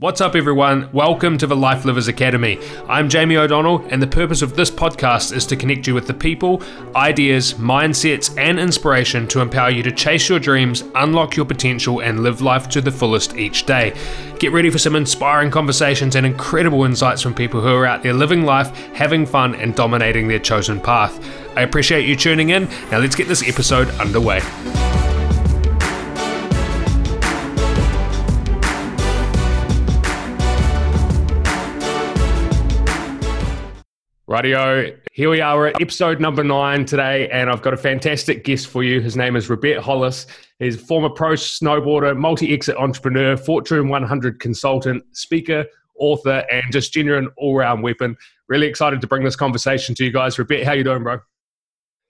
What's up, everyone? Welcome to the Life Livers Academy. I'm Jamie O'Donnell, and the purpose of this podcast is to connect you with the people, ideas, mindsets, and inspiration to empower you to chase your dreams, unlock your potential, and live life to the fullest each day. Get ready for some inspiring conversations and incredible insights from people who are out there living life, having fun, and dominating their chosen path. I appreciate you tuning in. Now, let's get this episode underway. Radio, here we are at episode number nine today, and I've got a fantastic guest for you. His name is Robett Hollis. He's a former pro snowboarder, multi exit entrepreneur, Fortune 100 consultant, speaker, author, and just genuine all round weapon. Really excited to bring this conversation to you guys. Robert, how you doing, bro?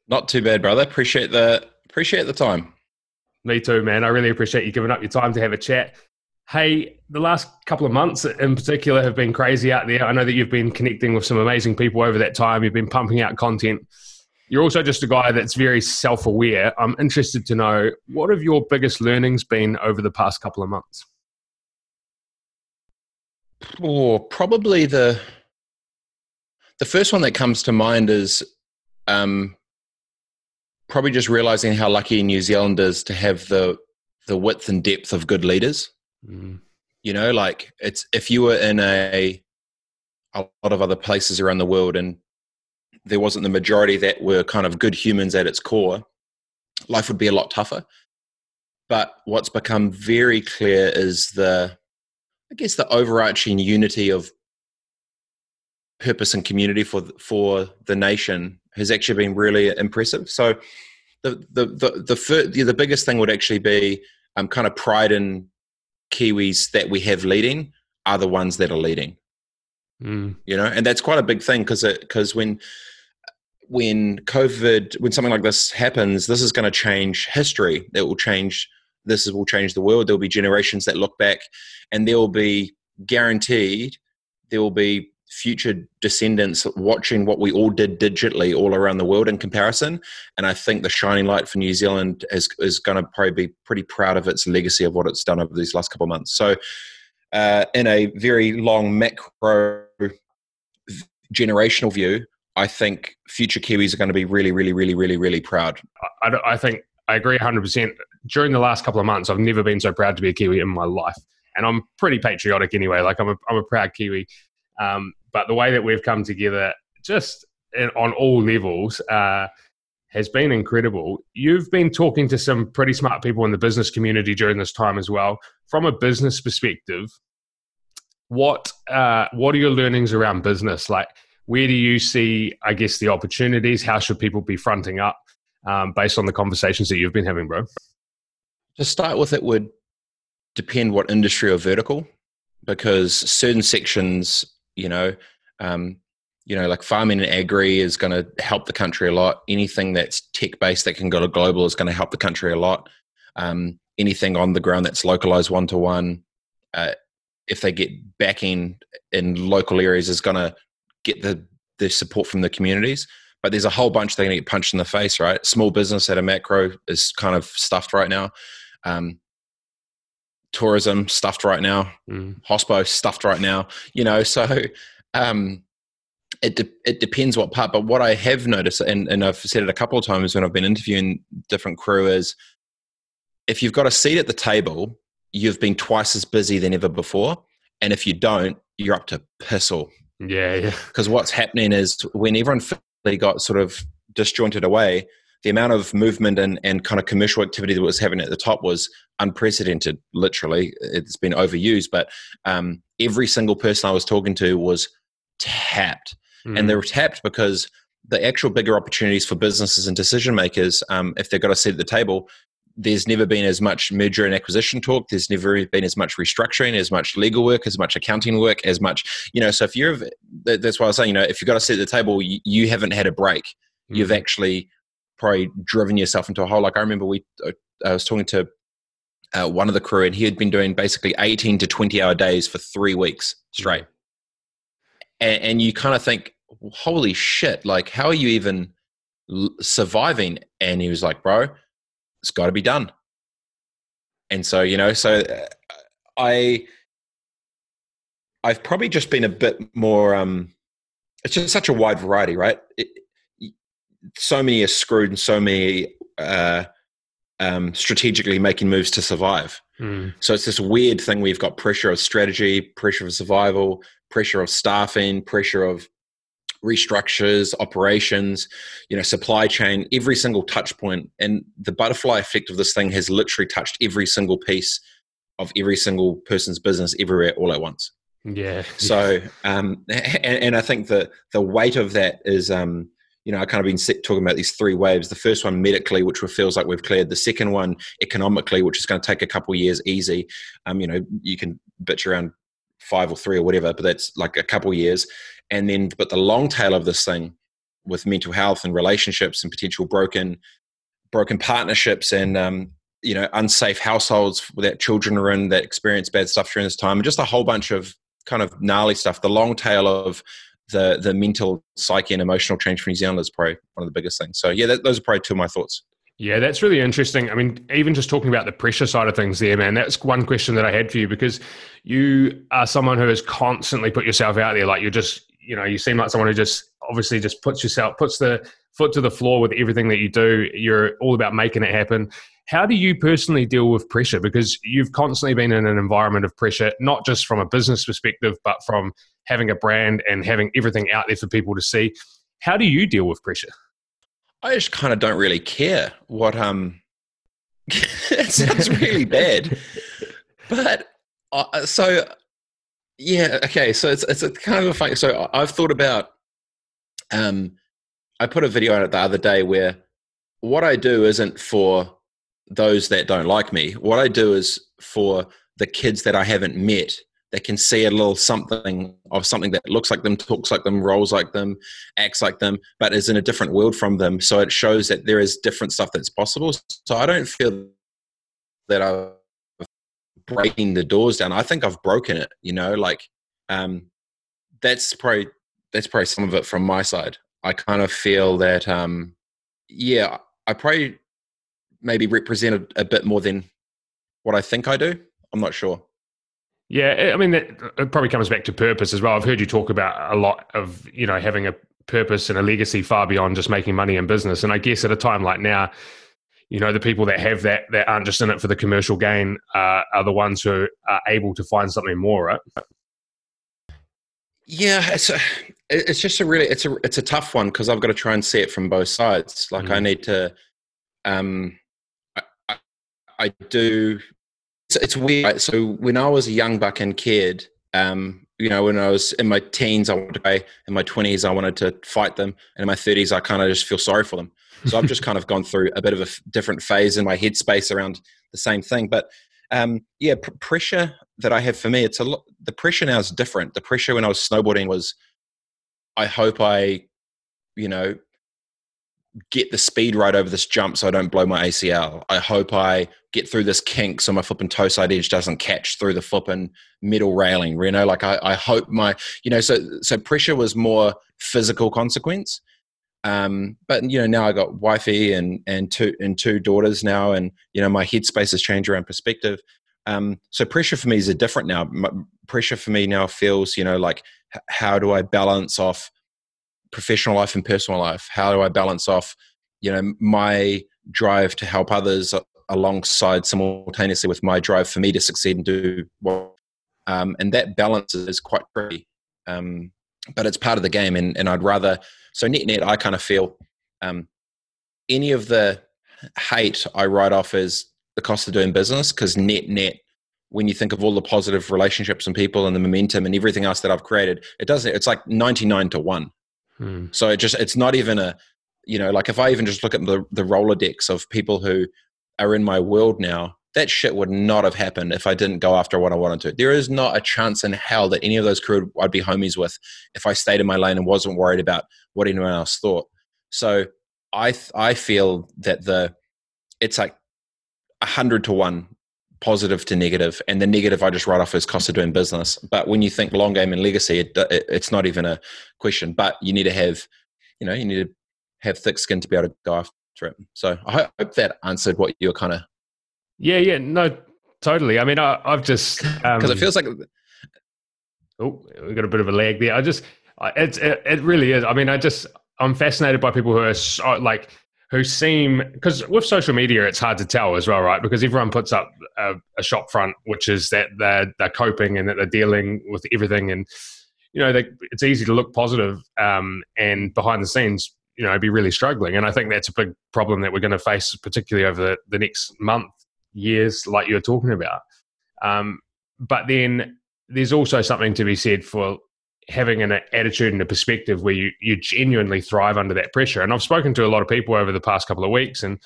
Not too bad, brother. Appreciate the appreciate the time. Me too, man. I really appreciate you giving up your time to have a chat. Hey, the last couple of months in particular have been crazy out there. I know that you've been connecting with some amazing people over that time. You've been pumping out content. You're also just a guy that's very self aware. I'm interested to know what have your biggest learnings been over the past couple of months? Oh, probably the the first one that comes to mind is um, probably just realizing how lucky New Zealand is to have the the width and depth of good leaders. Mm. You know, like it's if you were in a a lot of other places around the world and there wasn't the majority that were kind of good humans at its core, life would be a lot tougher. But what's become very clear is the, I guess, the overarching unity of purpose and community for for the nation has actually been really impressive. So, the the the the, the, the biggest thing would actually be um, kind of pride in Kiwis that we have leading are the ones that are leading. Mm. You know, and that's quite a big thing because because when when COVID, when something like this happens, this is going to change history. It will change. This will change the world. There will be generations that look back, and there will be guaranteed there will be future descendants watching what we all did digitally all around the world in comparison. And I think the shining light for New Zealand is, is going to probably be pretty proud of its legacy of what it's done over these last couple of months. So, uh, in a very long macro generational view, I think future Kiwis are going to be really, really, really, really, really proud. I, I think I agree 100%. During the last couple of months, I've never been so proud to be a Kiwi in my life. And I'm pretty patriotic anyway. Like, I'm a, I'm a proud Kiwi. Um, but the way that we've come together, just on all levels, uh, has been incredible. You've been talking to some pretty smart people in the business community during this time as well. From a business perspective, what uh, what are your learnings around business? Like, where do you see, I guess, the opportunities? How should people be fronting up um, based on the conversations that you've been having, bro? To start with, it would depend what industry or vertical, because certain sections you know um, you know like farming and agri is going to help the country a lot. Anything that's tech based that can go to global is going to help the country a lot. Um, anything on the ground that's localized one to one if they get backing in local areas is going to get the the support from the communities. But there's a whole bunch that are going to get punched in the face right? Small business at a macro is kind of stuffed right now. Um, tourism stuffed right now, mm. hospo stuffed right now. You know, so um, it de- it depends what part. But what I have noticed, and, and I've said it a couple of times when I've been interviewing different crew, is if you've got a seat at the table, you've been twice as busy than ever before. And if you don't, you're up to piss all. Yeah, yeah. Because what's happening is when everyone finally got sort of disjointed away, the amount of movement and, and kind of commercial activity that was happening at the top was unprecedented literally it's been overused but um, every single person i was talking to was tapped mm. and they were tapped because the actual bigger opportunities for businesses and decision makers um, if they've got a seat at the table there's never been as much merger and acquisition talk. There's never been as much restructuring, as much legal work, as much accounting work, as much, you know. So if you're, that's why I was saying, you know, if you've got a seat at the table, you, you haven't had a break. Mm. You've actually probably driven yourself into a hole. Like I remember we, uh, I was talking to uh, one of the crew, and he had been doing basically 18 to 20 hour days for three weeks straight. And, and you kind of think, holy shit, like, how are you even l- surviving? And he was like, bro, it's got to be done. And so, you know, so uh, I, I've probably just been a bit more. Um, it's just such a wide variety, right? It, so many are screwed, and so many uh, um, strategically making moves to survive. Mm. So it's this weird thing. We've got pressure of strategy, pressure of survival, pressure of staffing, pressure of restructures, operations, you know, supply chain, every single touch point. And the butterfly effect of this thing has literally touched every single piece of every single person's business everywhere all at once. Yeah. So, um, and, and I think that the weight of that is, um, you know, I kind of been talking about these three waves. The first one medically, which feels like we've cleared. The second one economically, which is going to take a couple years easy. Um, you know, you can bitch around five or three or whatever, but that's like a couple years. And then, but the long tail of this thing with mental health and relationships and potential broken, broken partnerships and um, you know unsafe households that children are in that experience bad stuff during this time, and just a whole bunch of kind of gnarly stuff. The long tail of the the mental psyche and emotional change for New Zealand is probably one of the biggest things. So yeah, that, those are probably two of my thoughts. Yeah, that's really interesting. I mean, even just talking about the pressure side of things there, man, that's one question that I had for you because you are someone who has constantly put yourself out there. Like you're just, you know, you seem like someone who just obviously just puts yourself, puts the foot to the floor with everything that you do. You're all about making it happen. How do you personally deal with pressure? Because you've constantly been in an environment of pressure, not just from a business perspective, but from having a brand and having everything out there for people to see. How do you deal with pressure? I just kind of don't really care what um. it sounds really bad, but uh, so yeah, okay. So it's it's a kind of a funny. So I've thought about um, I put a video on it the other day where what I do isn't for those that don't like me. What I do is for the kids that I haven't met they can see a little something of something that looks like them, talks like them, rolls like them, acts like them, but is in a different world from them. So it shows that there is different stuff that's possible. So I don't feel that I'm breaking the doors down. I think I've broken it. You know, like um, that's probably that's probably some of it from my side. I kind of feel that, um, yeah, I probably maybe represented a, bit more than what I think I do. I'm not sure. Yeah, I mean, that, it probably comes back to purpose as well. I've heard you talk about a lot of, you know, having a purpose and a legacy far beyond just making money in business. And I guess at a time like now, you know, the people that have that, that aren't just in it for the commercial gain, uh, are the ones who are able to find something more, right? Yeah, it's a, it's just a really it's a it's a tough one because I've got to try and see it from both sides. Like mm. I need to, um, I do it's, it's weird. Right? So when I was a young buck and kid, um, you know, when I was in my teens, I wanted to play. In my twenties, I wanted to fight them, and in my thirties, I kind of just feel sorry for them. So I've just kind of gone through a bit of a f- different phase in my headspace around the same thing. But um, yeah, pr- pressure that I have for me, it's a lot. The pressure now is different. The pressure when I was snowboarding was, I hope I, you know, get the speed right over this jump so I don't blow my ACL. I hope I get through this kink so my flipping toe side edge doesn't catch through the flipping middle railing. You know, like I, I hope my, you know, so so pressure was more physical consequence. Um, but you know, now I got wifey and and two and two daughters now, and you know, my headspace has changed around perspective. Um, so pressure for me is a different now. My, pressure for me now feels, you know, like how do I balance off professional life and personal life? How do I balance off, you know, my drive to help others alongside simultaneously with my drive for me to succeed and do what? Um, and that balance is quite tricky. Um, but it's part of the game, and, and I'd rather. So net net, I kind of feel um, any of the hate I write off as the cost of doing business because net net when you think of all the positive relationships and people and the momentum and everything else that I've created, it doesn't. It's like ninety nine to one. Hmm. So it just it's not even a you know like if I even just look at the the Rolodex of people who are in my world now, that shit would not have happened if I didn't go after what I wanted to. There is not a chance in hell that any of those crew I'd be homies with if I stayed in my lane and wasn't worried about what anyone else thought. So I I feel that the it's like a hundred to one positive to negative, and the negative I just write off as cost of doing business. But when you think long game and legacy, it, it, it's not even a question. But you need to have, you know, you need to have thick skin to be able to go after it. So I hope that answered what you were kind of. Yeah, yeah, no, totally. I mean, I, have just because um, it feels like Oh, we got a bit of a lag there. I just, it's it, it really is. I mean, I just I'm fascinated by people who are so, like who seem because with social media it's hard to tell as well, right? Because everyone puts up a, a shop front, which is that they're they're coping and that they're dealing with everything, and you know they, it's easy to look positive, um, and behind the scenes, you know, be really struggling. And I think that's a big problem that we're going to face, particularly over the, the next month, years, like you're talking about. Um, but then there's also something to be said for having an attitude and a perspective where you, you genuinely thrive under that pressure. And I've spoken to a lot of people over the past couple of weeks, and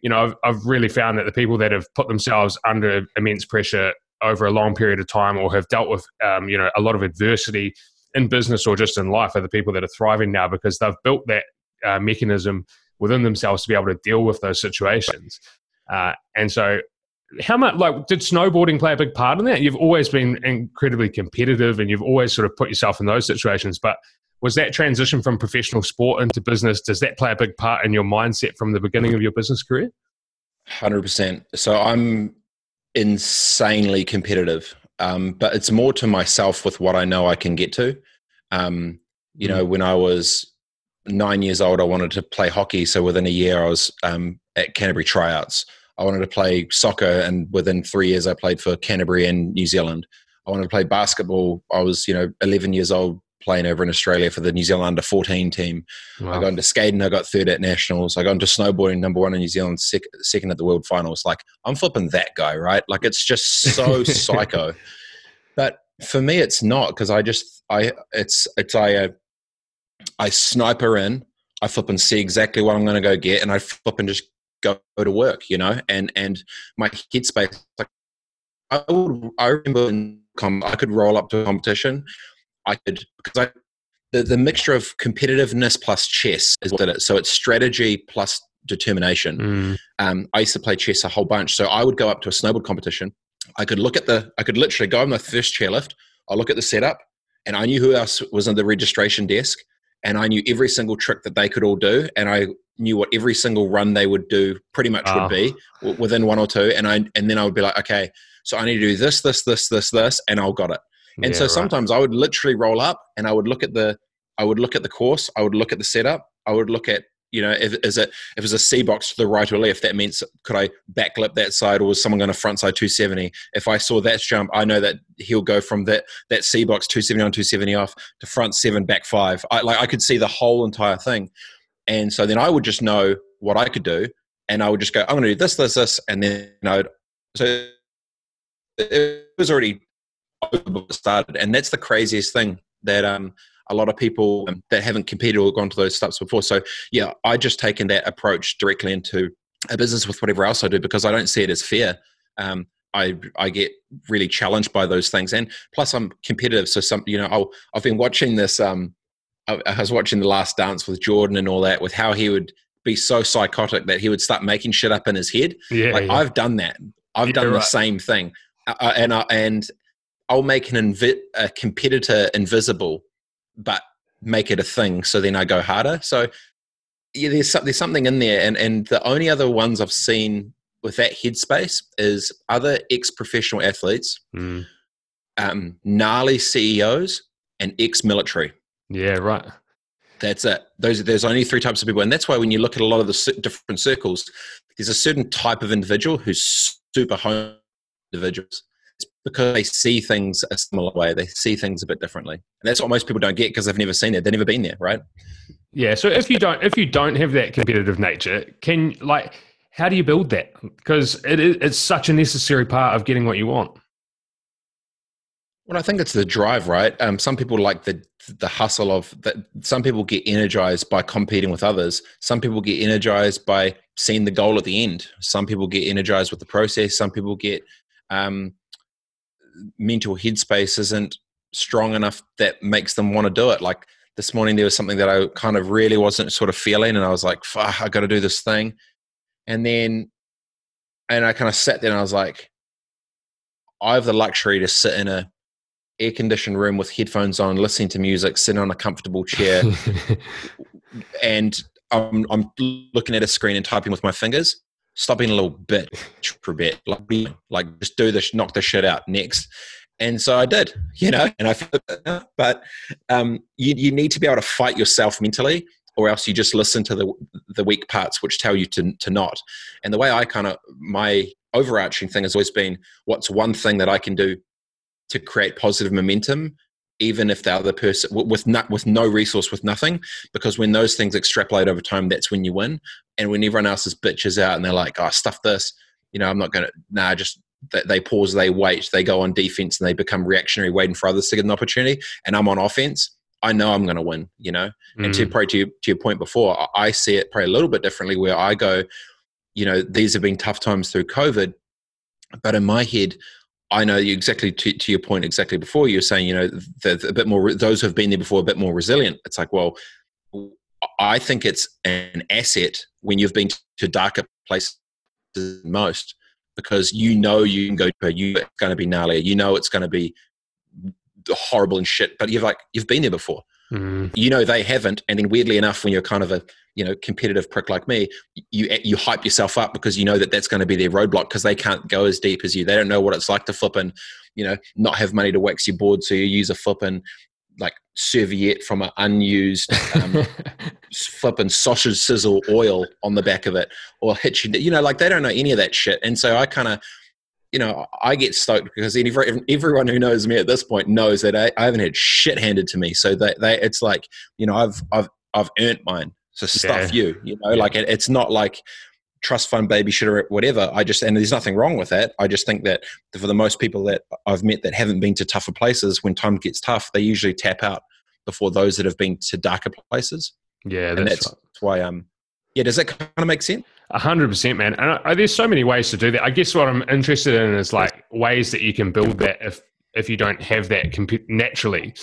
you know, I've, I've really found that the people that have put themselves under immense pressure over a long period of time or have dealt with, um, you know, a lot of adversity in business or just in life are the people that are thriving now because they've built that uh, mechanism within themselves to be able to deal with those situations. Uh, and so how much like did snowboarding play a big part in that? You've always been incredibly competitive and you've always sort of put yourself in those situations, but was that transition from professional sport into business does that play a big part in your mindset from the beginning of your business career 100% so i'm insanely competitive um, but it's more to myself with what i know i can get to um, you know mm-hmm. when i was nine years old i wanted to play hockey so within a year i was um, at canterbury tryouts I wanted to play soccer, and within three years, I played for Canterbury and New Zealand. I wanted to play basketball. I was, you know, 11 years old playing over in Australia for the New Zealand under 14 team. Wow. I got into skating, I got third at nationals. I got into snowboarding, number one in New Zealand, sec- second at the world finals. Like, I'm flipping that guy, right? Like, it's just so psycho. But for me, it's not because I just, I, it's, it's, I, uh, I sniper in, I flip and see exactly what I'm going to go get, and I flip and just go to work, you know, and and my headspace like I would I remember I could roll up to a competition. I could because I the, the mixture of competitiveness plus chess is what it. So it's strategy plus determination. Mm. Um, I used to play chess a whole bunch. So I would go up to a snowboard competition. I could look at the I could literally go on my first chairlift. I'll look at the setup and I knew who else was on the registration desk and I knew every single trick that they could all do, and I knew what every single run they would do pretty much would be within one or two, and I and then I would be like, okay, so I need to do this, this, this, this, this, and I'll got it. And yeah, so sometimes right. I would literally roll up and I would look at the I would look at the course, I would look at the setup, I would look at you know, if is it if it's a C box to the right or left, that means could I backlip that side, or was someone going to front side 270? If I saw that jump, I know that he'll go from that that C box 270 on 270 off to front seven back five. I like I could see the whole entire thing, and so then I would just know what I could do, and I would just go, I'm going to do this, this, this, and then I would so it was already started, and that's the craziest thing that um a lot of people um, that haven't competed or gone to those steps before. So yeah, I just taken that approach directly into a business with whatever else I do because I don't see it as fair. Um, I I get really challenged by those things, and plus I'm competitive. So some you know I'll, I've been watching this. Um, I, I was watching the Last Dance with Jordan and all that, with how he would be so psychotic that he would start making shit up in his head. Yeah, like yeah. I've done that. I've yeah, done the right. same thing, uh, uh and I, and I'll make an invi- a competitor invisible but make it a thing. So then I go harder. So yeah, there's there's something in there, and and the only other ones I've seen with that headspace is other ex professional athletes, mm. um, gnarly CEOs, and ex military. Yeah, right. That's it. Those there's only three types of people, and that's why when you look at a lot of the different circles, there's a certain type of individual who's super home individuals because they see things a similar way. They see things a bit differently, and that's what most people don't get because they've never seen it. They've never been there, right? Yeah. So if you don't, if you don't have that competitive nature, can like, how do you build that? Because it is, it's such a necessary part of getting what you want. Well, I think it's the drive, right? Um, some people like the the hustle of that. Some people get energized by competing with others. Some people get energized by seeing the goal at the end. Some people get energized with the process. Some people get um, mental headspace isn't strong enough that makes them want to do it. Like this morning, there was something that I kind of really wasn't sort of feeling, and I was like, "Fuck, I got to do this thing." And then, and I kind of sat there and I was like, "I have the luxury to sit in a air conditioned room with headphones on, listening to music, sitting on a comfortable chair, and I'm, I'm looking at a screen and typing with my fingers." Stop being a little bit for a bit, like, like just do this, knock the shit out next. and so I did, you know, and I but um, you, you need to be able to fight yourself mentally or else you just listen to the the weak parts which tell you to to not. And the way I kind of my overarching thing has always been what's one thing that I can do to create positive momentum even if the other person with not with no resource with nothing because when those things extrapolate over time that's when you win and when everyone else's bitches out and they're like oh stuff this you know i'm not gonna nah just they pause they wait they go on defense and they become reactionary waiting for others to get an opportunity and i'm on offense I know I'm going to win, you know. Mm. And to mm. probably to, to your point before, I see it probably a little bit differently. Where I go, you know, these have been tough times through COVID, but in my head, I know exactly to, to your point exactly before you were saying, you know, the, a bit more those who have been there before a bit more resilient. It's like, well, I think it's an asset when you've been to darker places than most because you know you can go to you it's going to be gnarly. You know it's going to be horrible and shit, but you've like you've been there before. Mm. You know they haven't, and then weirdly enough, when you're kind of a you know competitive prick like me, you you hype yourself up because you know that that's going to be their roadblock because they can't go as deep as you. They don't know what it's like to flip and you know not have money to wax your board, so you use a flip and like serviette from an unused um, flipping sausage sizzle oil on the back of it, or hit you. You know, like they don't know any of that shit, and so I kind of you know, I get stoked because everyone who knows me at this point knows that I, I haven't had shit handed to me. So they, they, it's like, you know, I've, I've, I've earned mine. So stuff yeah. you, you know, yeah. like it, it's not like trust fund baby shit or whatever. I just, and there's nothing wrong with that. I just think that for the most people that I've met that haven't been to tougher places, when time gets tough, they usually tap out before those that have been to darker places. Yeah, that's, that's, right. why. Um, yeah, does that kind of make sense? A hundred percent, man. And I, there's so many ways to do that. I guess what I'm interested in is like ways that you can build that if if you don't have that comp- naturally.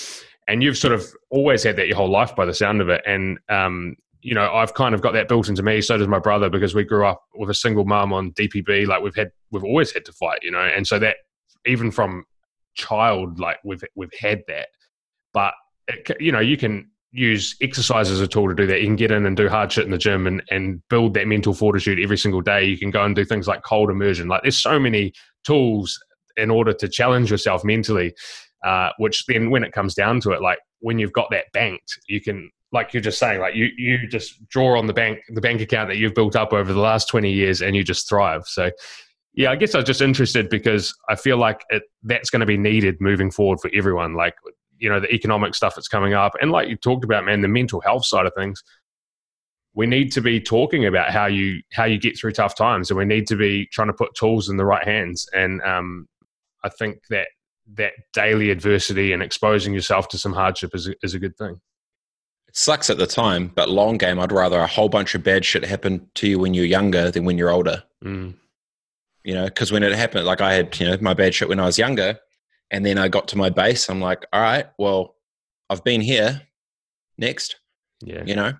And you've sort of always had that your whole life, by the sound of it. And um, you know, I've kind of got that built into me. So does my brother because we grew up with a single mom on DPB. Like we've had, we've always had to fight, you know. And so that even from child, like we've we've had that. But it, you know, you can use exercise as a tool to do that. You can get in and do hard shit in the gym and, and build that mental fortitude every single day. You can go and do things like cold immersion. Like there's so many tools in order to challenge yourself mentally, uh, which then when it comes down to it, like when you've got that banked, you can like you're just saying, like you you just draw on the bank the bank account that you've built up over the last 20 years and you just thrive. So yeah, I guess I was just interested because I feel like it, that's going to be needed moving forward for everyone. Like you know the economic stuff that's coming up and like you talked about man the mental health side of things we need to be talking about how you how you get through tough times and we need to be trying to put tools in the right hands and um, i think that that daily adversity and exposing yourself to some hardship is a, is a good thing sucks at the time but long game i'd rather a whole bunch of bad shit happen to you when you're younger than when you're older mm. you know because when it happened like i had you know my bad shit when i was younger and then I got to my base. I'm like, all right, well, I've been here. Next. Yeah. You know,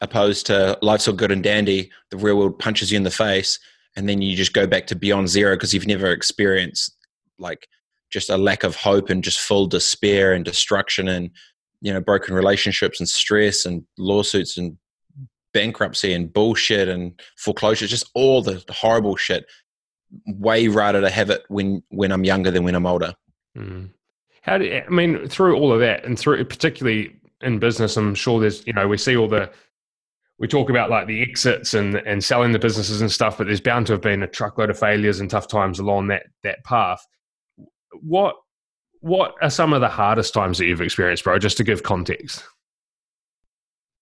opposed to life's all good and dandy, the real world punches you in the face, and then you just go back to beyond zero because you've never experienced like just a lack of hope and just full despair and destruction and you know broken relationships and stress and lawsuits and bankruptcy and bullshit and foreclosure just all the horrible shit way rather to have it when when i'm younger than when i'm older Mm. How do I mean through all of that, and through particularly in business, I'm sure there's you know we see all the we talk about like the exits and and selling the businesses and stuff, but there's bound to have been a truckload of failures and tough times along that that path. What what are some of the hardest times that you've experienced, bro? Just to give context.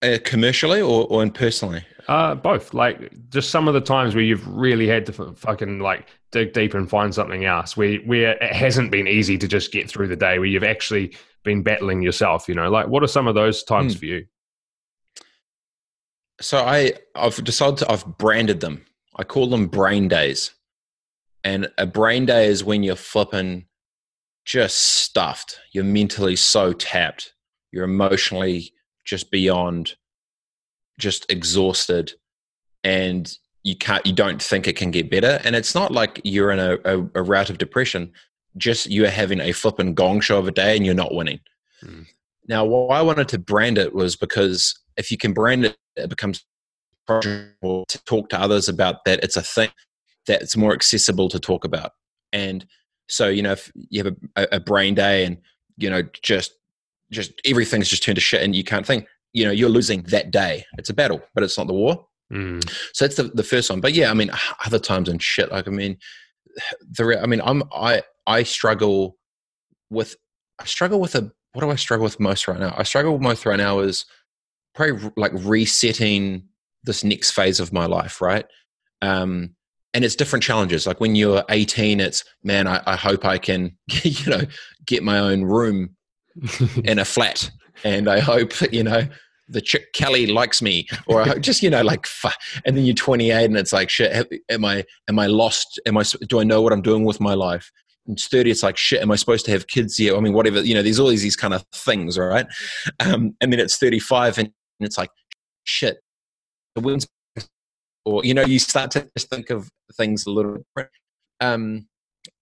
Uh, commercially or, or in personally? Uh, both. Like just some of the times where you've really had to f- fucking like dig deep and find something else. Where where it hasn't been easy to just get through the day. Where you've actually been battling yourself. You know, like what are some of those times hmm. for you? So I I've decided to, I've branded them. I call them brain days. And a brain day is when you're flipping just stuffed. You're mentally so tapped. You're emotionally just beyond just exhausted and you can't you don't think it can get better and it's not like you're in a, a, a route of depression just you're having a flipping gong show of a day and you're not winning mm. now why i wanted to brand it was because if you can brand it it becomes to talk to others about that it's a thing that's more accessible to talk about and So you know, if you have a, a brain day and you know just just everything's just turned to shit and you can't think, you know, you're losing that day. It's a battle, but it's not the war. Mm. So that's the, the first one. But yeah, I mean, other times and shit. Like, I mean, the, I mean, I'm, I, I struggle with, I struggle with a, what do I struggle with most right now? I struggle most right now is probably like resetting this next phase of my life, right? Um, and it's different challenges. Like when you're 18, it's man, I, I hope I can, you know, get my own room in a flat, and I hope you know the chick Kelly likes me, or just you know like, and then you're 28 and it's like shit. Am I am I lost? Am I do I know what I'm doing with my life? And 30, it's like shit. Am I supposed to have kids yet? I mean, whatever you know. There's all these, these kind of things, right? Um, and then it's 35, and it's like shit. Or you know, you start to just think of things a little different. Um,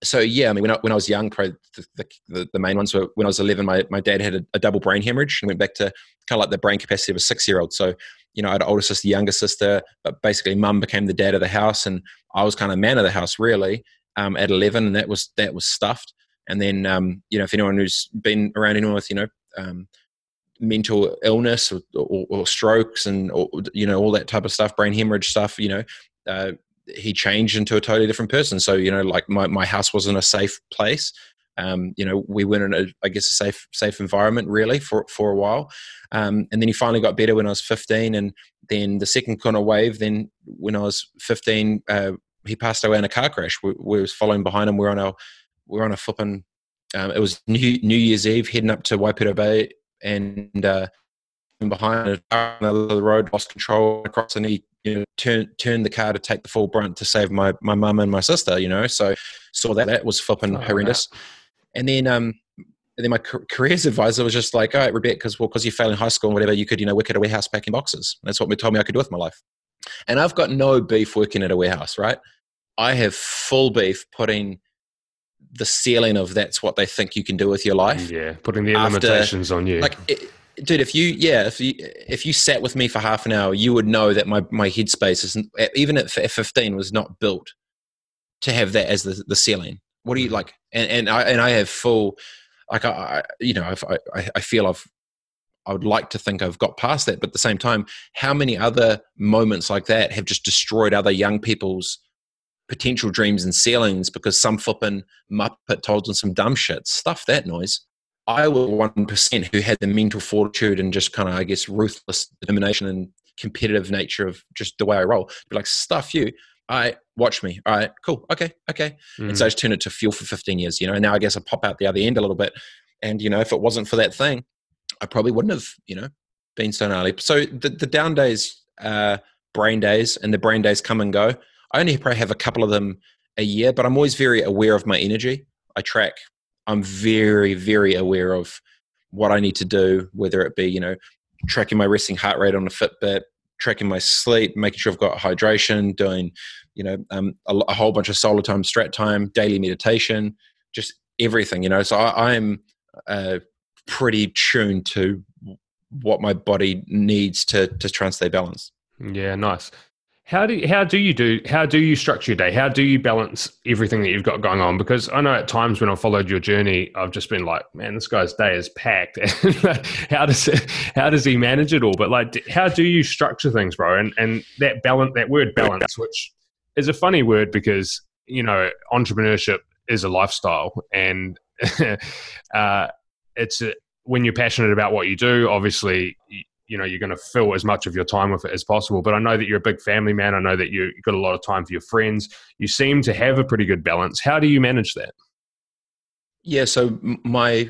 so yeah, I mean, when I, when I was young, probably the, the, the, main ones were when I was 11, my, my dad had a, a, double brain hemorrhage and went back to kind of like the brain capacity of a six year old. So, you know, I had an older sister, younger sister, but basically mum became the dad of the house and I was kind of man of the house really um, at 11 and that was, that was stuffed. And then, um, you know, if anyone who's been around anyone with, you know, um, mental illness or, or, or strokes and, or, you know, all that type of stuff, brain hemorrhage stuff, you know, uh, he changed into a totally different person. So you know, like my my house wasn't a safe place. Um, you know, we went in a I guess a safe safe environment really for for a while, um, and then he finally got better when I was 15, and then the second kind of wave. Then when I was 15, uh, he passed away in a car crash. We, we was following behind him. We are on a we are on a flipping. Um, it was New New Year's Eve, heading up to Waipiro Bay, and uh, behind the road, lost control across, and he you know turn turn the car to take the full brunt to save my my mum and my sister. You know, so saw that that was flipping oh, horrendous. Wow. And then um and then my careers advisor was just like, all right, Robett, because well, because you're in high school and whatever, you could you know work at a warehouse packing boxes. That's what they told me I could do with my life. And I've got no beef working at a warehouse, right? I have full beef putting the ceiling of that's what they think you can do with your life. Yeah, putting the after, limitations on you. Like it, dude if you yeah if you if you sat with me for half an hour you would know that my my headspace is even at 15 was not built to have that as the, the ceiling what do you mm-hmm. like and and i and i have full like i, you know i i feel i've i would like to think i've got past that but at the same time how many other moments like that have just destroyed other young people's potential dreams and ceilings because some flipping muppet told them some dumb shit stuff that noise I was one percent who had the mental fortitude and just kind of, I guess, ruthless determination and competitive nature of just the way I roll. Be like, stuff you. All right, watch me. All right, cool. Okay, okay. Mm. And so I just turned it to fuel for 15 years, you know. And now I guess I pop out the other end a little bit. And, you know, if it wasn't for that thing, I probably wouldn't have, you know, been so gnarly. So the, the down days, uh, brain days, and the brain days come and go. I only probably have a couple of them a year, but I'm always very aware of my energy. I track I'm very, very aware of what I need to do, whether it be, you know, tracking my resting heart rate on a Fitbit, tracking my sleep, making sure I've got hydration, doing, you know, um, a, a, whole bunch of solar time, strat time, daily meditation, just everything, you know. So I, am uh, pretty tuned to what my body needs to to try and stay balanced. Yeah, nice. How do you, how do you do how do you structure your day? How do you balance everything that you've got going on? Because I know at times when I've followed your journey, I've just been like, man, this guy's day is packed. how does it, how does he manage it all? But like, how do you structure things, bro? And and that balance, that word balance, which is a funny word because you know entrepreneurship is a lifestyle, and uh, it's a, when you're passionate about what you do. Obviously, you know you're going to fill as much of your time with it as possible. But i know that you're a big family man. I know that you've got a lot of time for your friends. You seem to have a pretty good balance. How do you manage that? Yeah so my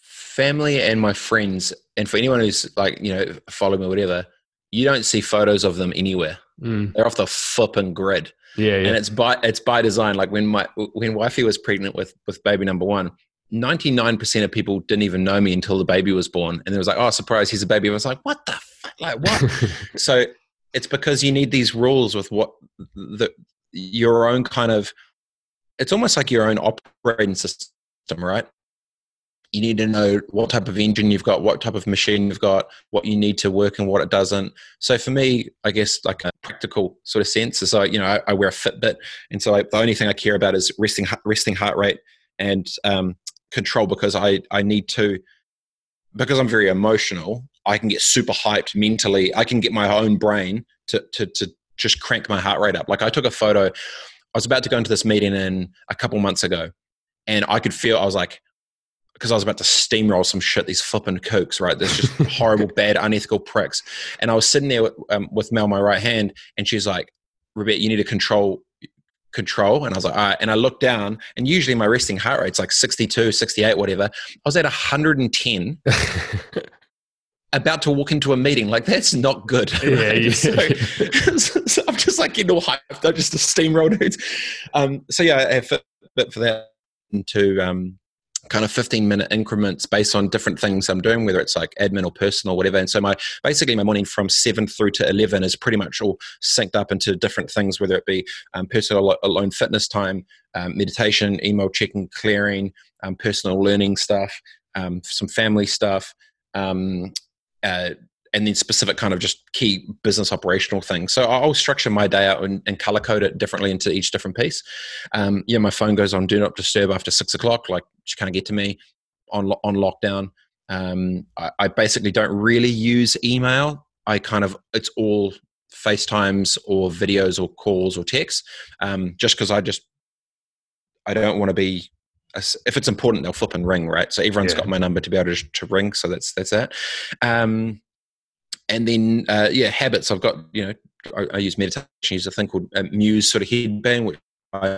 family and my friends and for anyone who's like you know follow me or whatever you don't see photos of them anywhere. Mm. they're off the flipping grid. Yeah, yeah, and it's by it's by design. Like when my when wifey was pregnant with with baby number one 99% of people didn't even know me until the baby was born. And it was like, oh, surprise, he's a baby. And I was like, what the fuck? Like, what? so it's because you need these rules with what the, your own kind of, it's almost like your own operating system, right? You need to know what type of engine you've got, what type of machine you've got, what you need to work and what it doesn't. So for me, I guess like a practical sort of sense is like, you know, I, I wear a Fitbit. And so like, the only thing I care about is resting, resting heart rate and um, control because I I need to because I'm very emotional. I can get super hyped mentally. I can get my own brain to to to just crank my heart rate up. Like I took a photo. I was about to go into this meeting in a couple months ago, and I could feel I was like, because I was about to steamroll some shit, these flipping kooks, right? There's just horrible, bad, unethical pricks. And I was sitting there with, um, with Mel, my right hand, and she's like, Robett, you need to control control and i was like all right and i looked down and usually my resting heart rate's like 62 68 whatever. I was at 110 about to walk into a meeting. Like that's not good yeah, yeah. So, so, i'm just like getting all hyped i'm just a steamroll dudes. Um, so yeah i have fit for that to um, kind of 15 minute increments based on different things I'm doing, whether it's like admin or personal, or whatever. And so my basically my morning from seven through to 11 is pretty much all synced up into different things, whether it be um, personal alone fitness time, um, meditation, email checking, clearing, um, personal learning stuff, um, some family stuff, um, uh, and then specific kind of just key business operational things. So I'll structure my day out and, and color code it differently into each different piece. Um, yeah, my phone goes on do not disturb after six o'clock, like she can't get to me on on lockdown. Um, I, I basically don't really use email. I kind of it's all FaceTimes or videos or calls or texts, um, just because I just I don't want to be if it's important, they'll flip and ring, right? So everyone's yeah. got my number to be able to, to ring. So that's that's that. Um, and then uh, yeah, habits. I've got you know I, I use meditation. I use a thing called uh, Muse sort of headband, which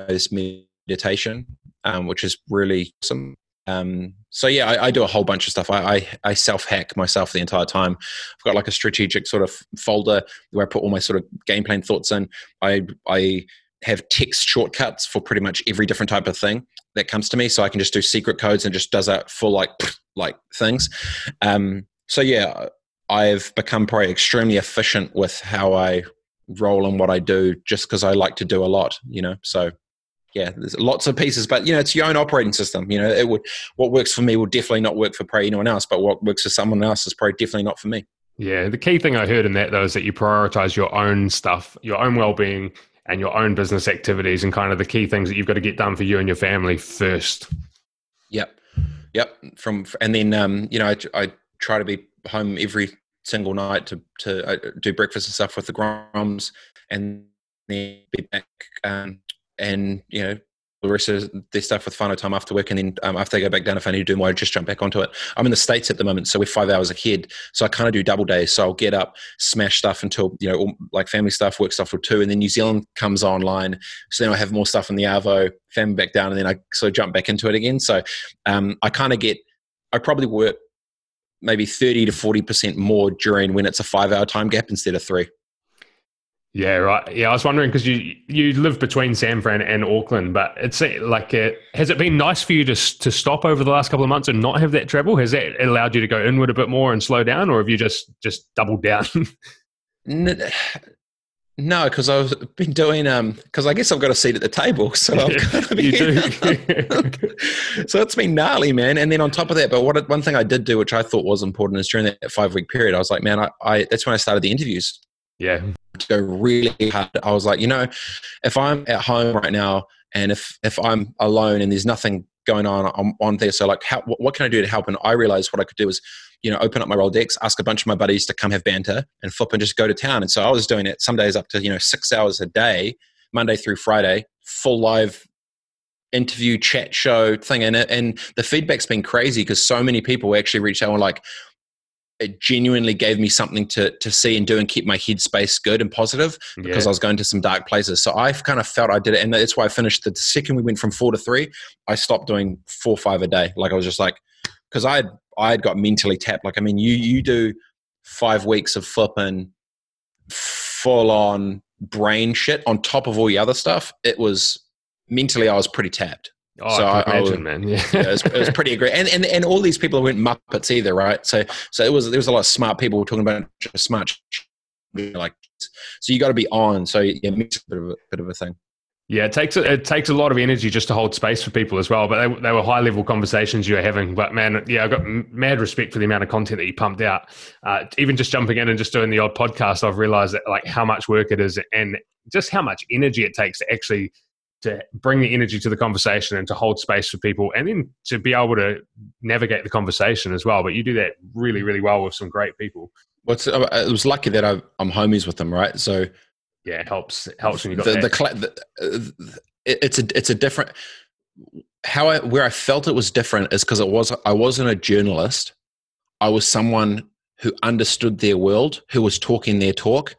is meditation, um, which is really awesome. Um, so yeah, I, I, do a whole bunch of stuff. I, I, I self hack myself the entire time. I've got like a strategic sort of folder where I put all my sort of game plan thoughts in. I I have text shortcuts for pretty much every different type of thing that comes to me, so I can just do secret codes and just does that for like like things. Um, so yeah, I've become probably extremely efficient with how I roll and what I do just because I like to do a lot, you know. So yeah, there's lots of pieces, but you know, it's your own operating system. You know, it would what works for me will definitely not work for probably anyone else, but what works for someone else is probably definitely not for me. Yeah, the key thing I heard in that though is that you prioritize your own stuff, your own well-being, and your own business activities, and kind of the key things that you've got to get done for you and your family first. Yep, yep. From and then um, you know, I, I try to be home every single night to to uh, do breakfast and stuff with the Groms, and then be back um, and you know the rest of their stuff with final time after work, and then um, after they go back down, if I need to do more, I just jump back onto it. I'm in the states at the moment, so we're five hours ahead. So I kind of do double days. So I'll get up, smash stuff until you know, all, like family stuff, work stuff for two, and then New Zealand comes online. So then I have more stuff in the Arvo, family back down, and then I sort of jump back into it again. So um, I kind of get, I probably work maybe 30 to 40% more during when it's a five hour time gap instead of three. Yeah, right. Yeah, I was wondering because you you live between San Fran and Auckland, but it's like uh, has it been nice for you to to stop over the last couple of months and not have that travel? Has that allowed you to go inward a bit more and slow down, or have you just just doubled down? No, because I've been doing um because I guess I've got a seat at the table, so I've got to be. you do. so it's been gnarly, man. And then on top of that, but what one thing I did do, which I thought was important, is during that five week period, I was like, man, I, I that's when I started the interviews. Yeah, to go really hard. I was like, you know, if I'm at home right now and if if I'm alone and there's nothing going on on, on there, so like, how, what, what can I do to help? And I realized what I could do is you know, open up my Rolodex, ask a bunch of my buddies to come have banter and flip and just go to town. And so I was doing it some days up to, you know, six hours a day, Monday through Friday, full live interview chat show thing in it. And the feedback's been crazy because so many people actually reached out and were like, it genuinely gave me something to to see and do and keep my headspace good and positive because yeah. I was going to some dark places. So I've kind of felt I did it, and that's why I finished the second we went from four to three. I stopped doing four five a day. Like I was just like, because I had I had got mentally tapped. Like, I mean, you you do five weeks of flipping full on brain shit on top of all the other stuff. It was mentally, I was pretty tapped. Oh, so I, I imagine, I, man. Yeah, yeah it, was, it, was, pretty great, and and and all these people weren't muppets either, right? So so it was there was a lot of smart people talking about smart, like so you got to be on. So yeah, a bit of a bit of a thing. Yeah, it takes it takes a lot of energy just to hold space for people as well. But they, they were high level conversations you were having. But man, yeah, I got mad respect for the amount of content that you pumped out. Uh, even just jumping in and just doing the odd podcast, I've realised that like how much work it is and just how much energy it takes to actually to bring the energy to the conversation and to hold space for people and then to be able to navigate the conversation as well but you do that really really well with some great people What's uh, it was lucky that I, am homies with them right so yeah it helps it helps when you got the, the, the, uh, it's a it's a different how I where I felt it was different is because it was I wasn't a journalist I was someone who understood their world who was talking their talk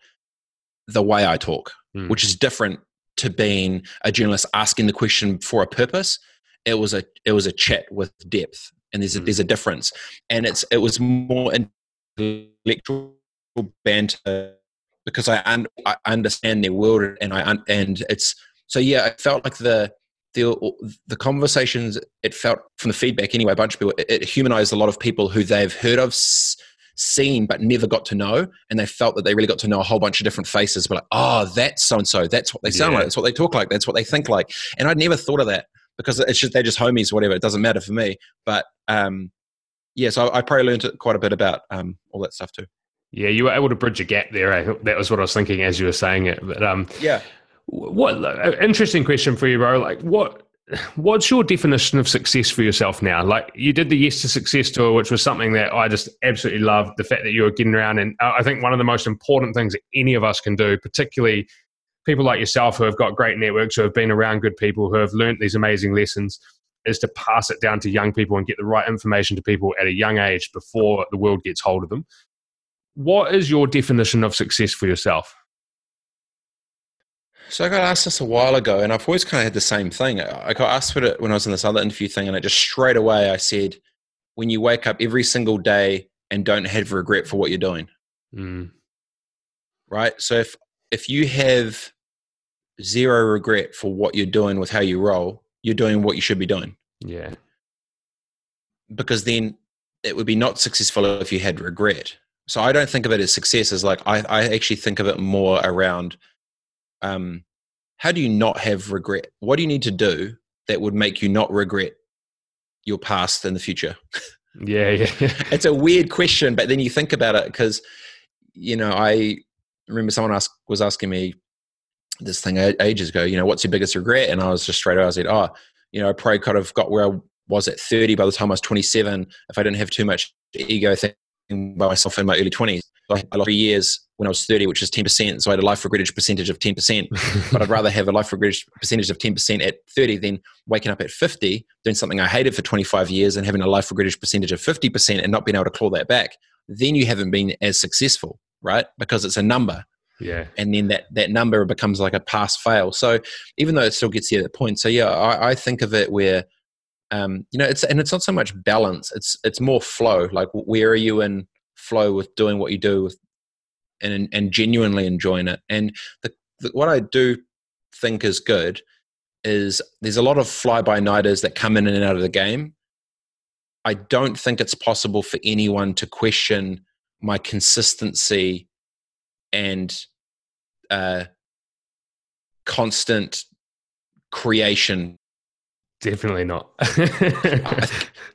the way I talk mm. which is different to being a journalist asking the question for a purpose. It was a it was a chat with depth, and there's a, mm. there's a difference, and it's it was more intellectual banter because I, un, I understand their world and I un, and it's so yeah. I felt like the the the conversations it felt from the feedback anyway. A bunch of people it, it humanized a lot of people who they've heard of seen but never got to know and they felt that they really got to know a whole bunch of different faces but like oh that's so and so that's what they sound yeah. like that's what they talk like that's what they think like and i'd never thought of that because it's just they're just homies whatever it doesn't matter for me but um yeah so i, I probably learned quite a bit about um all that stuff too yeah you were able to bridge a gap there eh? that was what i was thinking as you were saying it but um yeah what interesting question for you bro like what what's your definition of success for yourself now? Like you did the Yes to Success tour, which was something that I just absolutely loved. The fact that you were getting around, and I think one of the most important things that any of us can do, particularly people like yourself who have got great networks, who have been around good people, who have learned these amazing lessons, is to pass it down to young people and get the right information to people at a young age before the world gets hold of them. What is your definition of success for yourself? So I got asked this a while ago, and I've always kind of had the same thing. I got asked for it when I was in this other interview thing, and I just straight away I said, "When you wake up every single day and don't have regret for what you're doing, mm. right? So if if you have zero regret for what you're doing with how you roll, you're doing what you should be doing. Yeah. Because then it would be not successful if you had regret. So I don't think of it as success as like I, I actually think of it more around um, how do you not have regret? What do you need to do that would make you not regret your past and the future? Yeah, yeah. it's a weird question, but then you think about it because, you know, I remember someone asked, was asking me this thing ages ago, you know, what's your biggest regret? And I was just straight away, I said, oh, you know, I probably could have got where I was at 30 by the time I was 27 if I didn't have too much ego thing by myself in my early 20s. I lost three years when I was 30, which is 10%. So I had a life regretted percentage of 10%. but I'd rather have a life regretted percentage of 10% at 30 than waking up at 50, doing something I hated for 25 years and having a life regretted percentage of 50% and not being able to claw that back. Then you haven't been as successful, right? Because it's a number. Yeah. And then that, that number becomes like a pass fail. So even though it still gets you at that point. So yeah, I, I think of it where, um, you know, it's, and it's not so much balance, it's, it's more flow. Like where are you in flow with doing what you do with and and genuinely enjoying it. And the, the, what I do think is good is there's a lot of fly by nighters that come in and out of the game. I don't think it's possible for anyone to question my consistency and uh, constant creation. Definitely not. I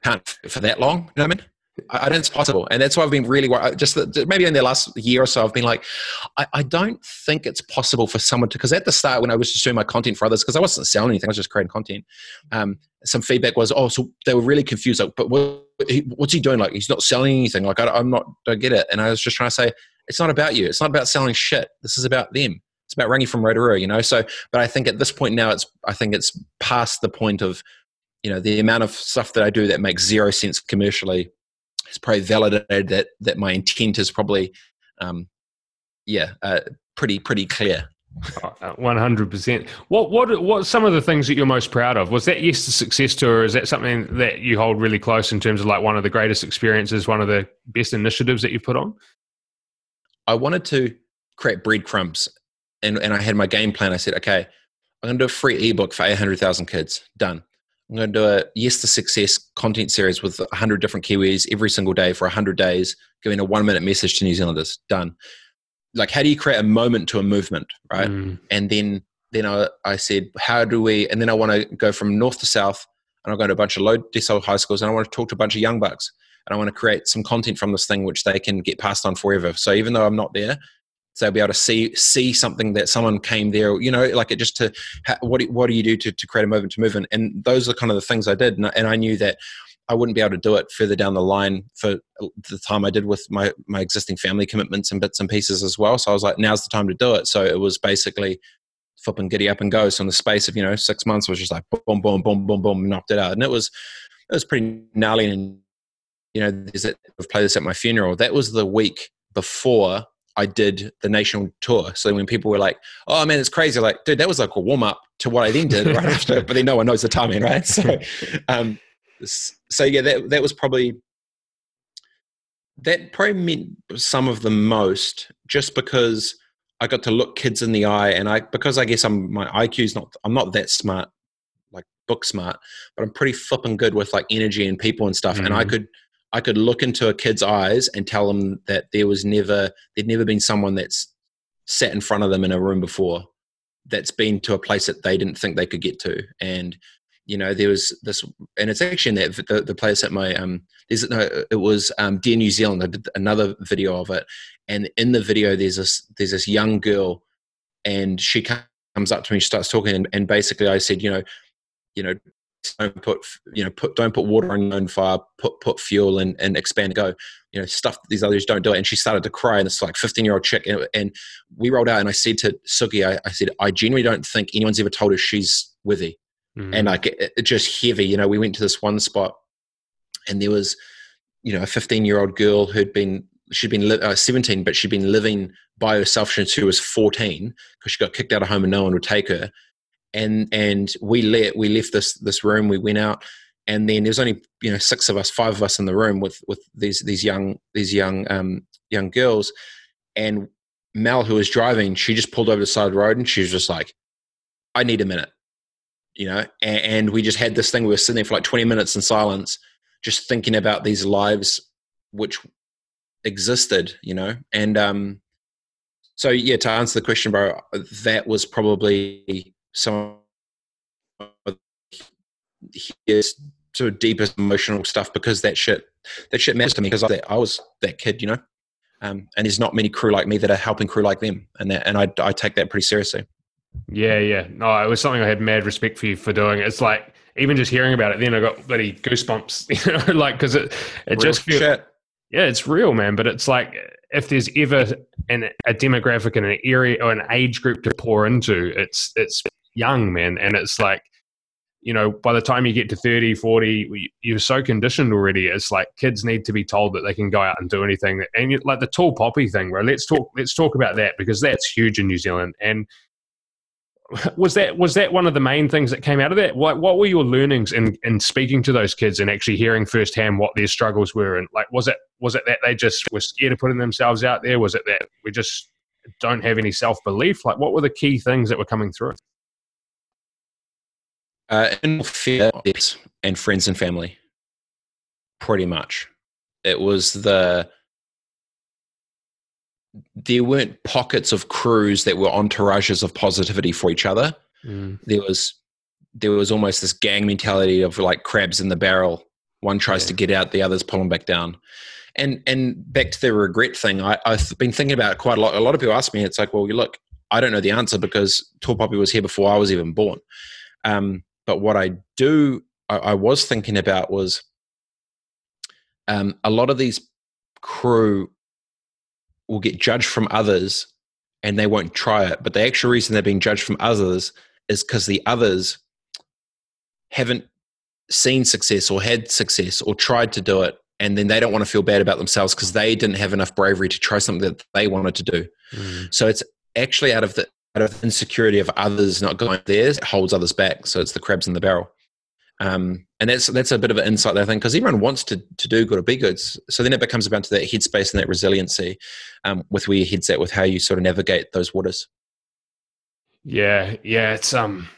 can't for that long. You know what I mean? I, don't think it's possible. And that's why I've been really just maybe in the last year or so, I've been like, I, I don't think it's possible for someone to, because at the start when I was just doing my content for others, because I wasn't selling anything, I was just creating content. Um, some feedback was, oh, so they were really confused. Like, but what, what's he doing? Like, he's not selling anything. Like, I, I'm not, don't get it. And I was just trying to say, it's not about you. It's not about selling shit. This is about them. About running from Rotorua, you know? So, but I think at this point now, it's, I think it's past the point of, you know, the amount of stuff that I do that makes zero sense commercially it's probably validated that that my intent is probably um, yeah uh, pretty pretty clear uh, one hundred percent. What what what some of the things that you're most proud of? Was that yes the success tour? Is that something that you hold really close in terms of like one of the greatest experiences, one of the best initiatives that you've put on? I wanted to create breadcrumbs, and and I had my game plan. I said, okay, I'm going to do a free ebook for eight hundred thousand kids. Done. I'm going to do a Yes to Success content series with 100 different Kiwis every single day for 100 days, giving a one minute message to New Zealanders. Done. Like, how do you create a moment to a movement, right? Mm. And then then I, I said, how do we? And then I want to go from north to south, and I'll go to a bunch of low decile high schools, and I want to talk to a bunch of young bucks, and I want to create some content from this thing which they can get passed on forever. So even though I'm not there, so they'll be able to see see something that someone came there you know like it just to what do, what do you do to, to create a movement to move in and those are kind of the things i did and I, and I knew that I wouldn't be able to do it further down the line for the time I did with my my existing family commitments and bits and pieces as well. So I was like, now's the time to do it. So it was basically flip and giddy up and go. So in the space of you know six months, was just like boom, boom, boom, boom, boom, knocked it out, and it was it was pretty gnarly. And you know, there's it. I've played this at my funeral. That was the week before I did the national tour. So when people were like, "Oh man, it's crazy," like, dude, that was like a warm up to what I then did right after. But then no one knows the timing, right? So, um, so yeah, that that was probably that probably meant some of the most, just because I got to look kids in the eye, and I because I guess I'm my IQ's not I'm not that smart, like book smart, but I'm pretty flipping good with like energy and people and stuff, mm-hmm. and I mm-hmm. could I could look into a kid's eyes and tell them that there was never there'd never been someone that's sat in front of them in a room before that's been to a place that they didn't think they could get to. And you know there was this and it's actually in that the, the place at my um there's no it was um dear new zealand. I did another video of it. And in the video there's this there's this young girl and she comes up to me she starts talking and, and basically i said you know you know don't put you know put don't put water on your own fire put put fuel and, and expand and go. You know stuff these others don't do it. And she started to cry and it's like 15 year old chick. And, and, we rolled out and i said to suki I, I, said i genuinely don't think anyone's ever told her she's worthy mm-hmm. and like it, it just heavy you know we went to this one spot and there was you know a 15 year old girl who'd been she'd been li- uh, 17 but she'd been living by herself since she was 14 because she got kicked out of home and no one would take her and and we let we left this this room we went out and then there's only you know six of us five of us in the room with with these these young these young um young girls. And mel who was driving she just pulled over the side of the road and she was just like i need a minute you know? And, and we just had this thing we were sitting there for like 20 minutes in silence just thinking about these lives which existed you know? And um so yeah to answer the question bro that was probably some of his sort of deepest emotional stuff because that shit that shit matters to me because I, I was that kid, you know. Um, and there's not many crew like me that are helping crew like them, and that and I I take that pretty seriously. Yeah, yeah. No, it was something I had mad respect for you for doing. It's like even just hearing about it, then I got bloody goosebumps, you know, like because it it real just feels, shit. yeah, it's real, man. But it's like if there's ever an, a demographic and an area or an age group to pour into, it's it's young, man. And it's like, you know, by the time you get to 30, 40, you're so conditioned already. It's like kids need to be told that they can go out and do anything. And you, like the tall poppy thing, bro. Let's talk. Let's talk about that because that's huge in New Zealand. And was that was that one of the main things that came out of that? What what were your learnings in in speaking to those kids and actually hearing firsthand what their struggles were? And like, was it was it that they just were scared of putting themselves out there? Was it that we just don't have any self belief? Like, what were the key things that were coming through? Uh, in fear and friends and family, pretty much. It was the there weren't pockets of crews that were entourages of positivity for each other. Mm. There was there was almost this gang mentality of like crabs in the barrel. One tries yeah. to get out, the others pull them back down. And and back to the regret thing, I, have been thinking about it quite a lot. A lot of people ask me, it's like, well, you look, I don't know the answer because Tall Poppy was here before I was even born. Um, but what I do, I, I was thinking about was um, a lot of these crew will get judged from others and they won't try it. But the actual reason they're being judged from others is because the others haven't seen success or had success or tried to do it. And then they don't want to feel bad about themselves because they didn't have enough bravery to try something that they wanted to do. Mm. So it's actually out of the of insecurity of others not going theirs, it holds others back. So it's the crabs in the barrel. Um, and that's that's a bit of an insight there, I think, because everyone wants to, to do good or be good. So then it becomes about to that headspace and that resiliency um, with where your head's at, with how you sort of navigate those waters. Yeah, yeah, it's um,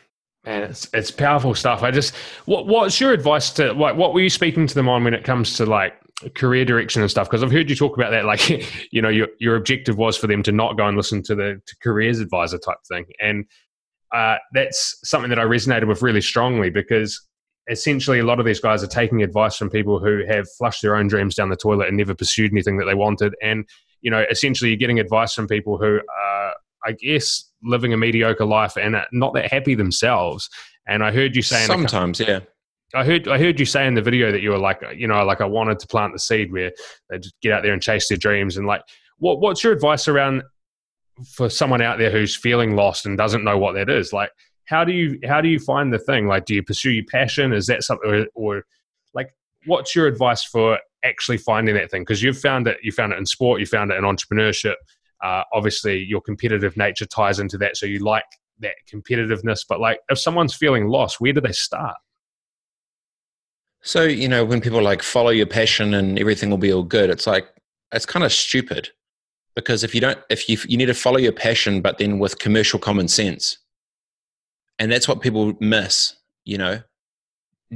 man, it's it's powerful stuff. I just, what what's your advice to like, what were you speaking to them on when it comes to like career direction and stuff because I've heard you talk about that like you know your your objective was for them to not go and listen to the to careers advisor type thing and uh, that's something that I resonated with really strongly because essentially a lot of these guys are taking advice from people who have flushed their own dreams down the toilet and never pursued anything that they wanted and you know, essentially you're getting advice from people who are, I guess, living a mediocre life and not that happy themselves. And I heard you saying sometimes, yeah. I heard I heard you say in the video that you were like, you know, like I wanted to plant the seed where they get out there and chase their dreams. And like, what what's your advice around for someone out there who's feeling lost and doesn't know what that is? Like, how do you how do you find the thing? Like, do you pursue your passion? Is that something, or, or like, what's your advice for actually finding that thing? Because you've found it, you found it in sport, you found it in entrepreneurship. Uh, obviously, your competitive nature ties into that, so you like that competitiveness. But like, if someone's feeling lost, where do they start? So, you know, when people like follow your passion and everything will be all good, it's like, it's kind of stupid because if you don't, if you, you need to follow your passion, but then with commercial common sense. And that's what people miss, you know,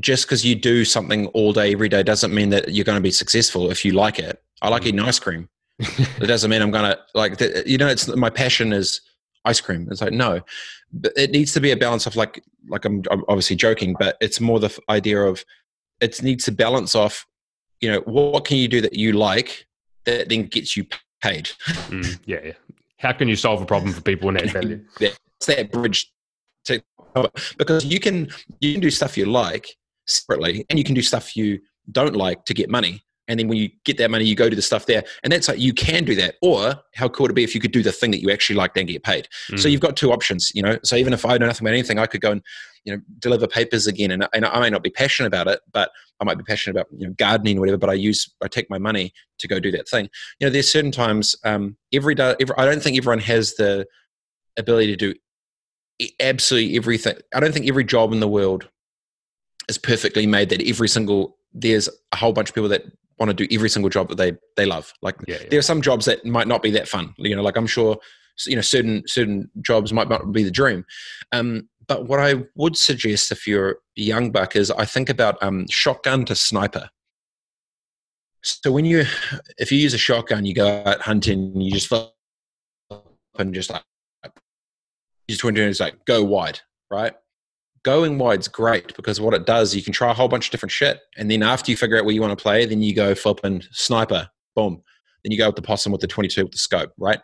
just because you do something all day, every day doesn't mean that you're going to be successful if you like it. I like eating ice cream. it doesn't mean I'm going to like, you know, it's my passion is ice cream. It's like, no, but it needs to be a balance of like, like I'm, I'm obviously joking, but it's more the idea of, it needs to balance off you know what can you do that you like that then gets you paid? Mm, yeah, yeah. How can you solve a problem for people in that value? That's that bridge to because you can you can do stuff you like separately and you can do stuff you don't like to get money and then when you get that money you go to the stuff there. And that's like you can do that. Or how cool would it be if you could do the thing that you actually like and get paid. Mm. so you've got two options you know? So even if i know nothing about anything i could go and you know deliver papers again. And, and i may not be passionate about it but i might be passionate about you know gardening or whatever but i use i take my money to go do that thing. You know there's certain times um every day every, i don't think everyone has the ability to do absolutely everything. I don't think every job in the world is perfectly made that every single there's a whole bunch of people that want to do every single job that they they love like yeah, yeah. there are some jobs that might not be that fun you know like i'm sure you know certain certain jobs might not be the dream um, but what I would suggest if you're a young buck is I think about um, shotgun to sniper. So when you, if you use a shotgun, you go out hunting, you just flip and just like, just to do like go wide, right? Going wide's great because what it does, you can try a whole bunch of different shit, and then after you figure out where you want to play, then you go flip and sniper, boom. Then you go with the possum with the 22 with the scope, right?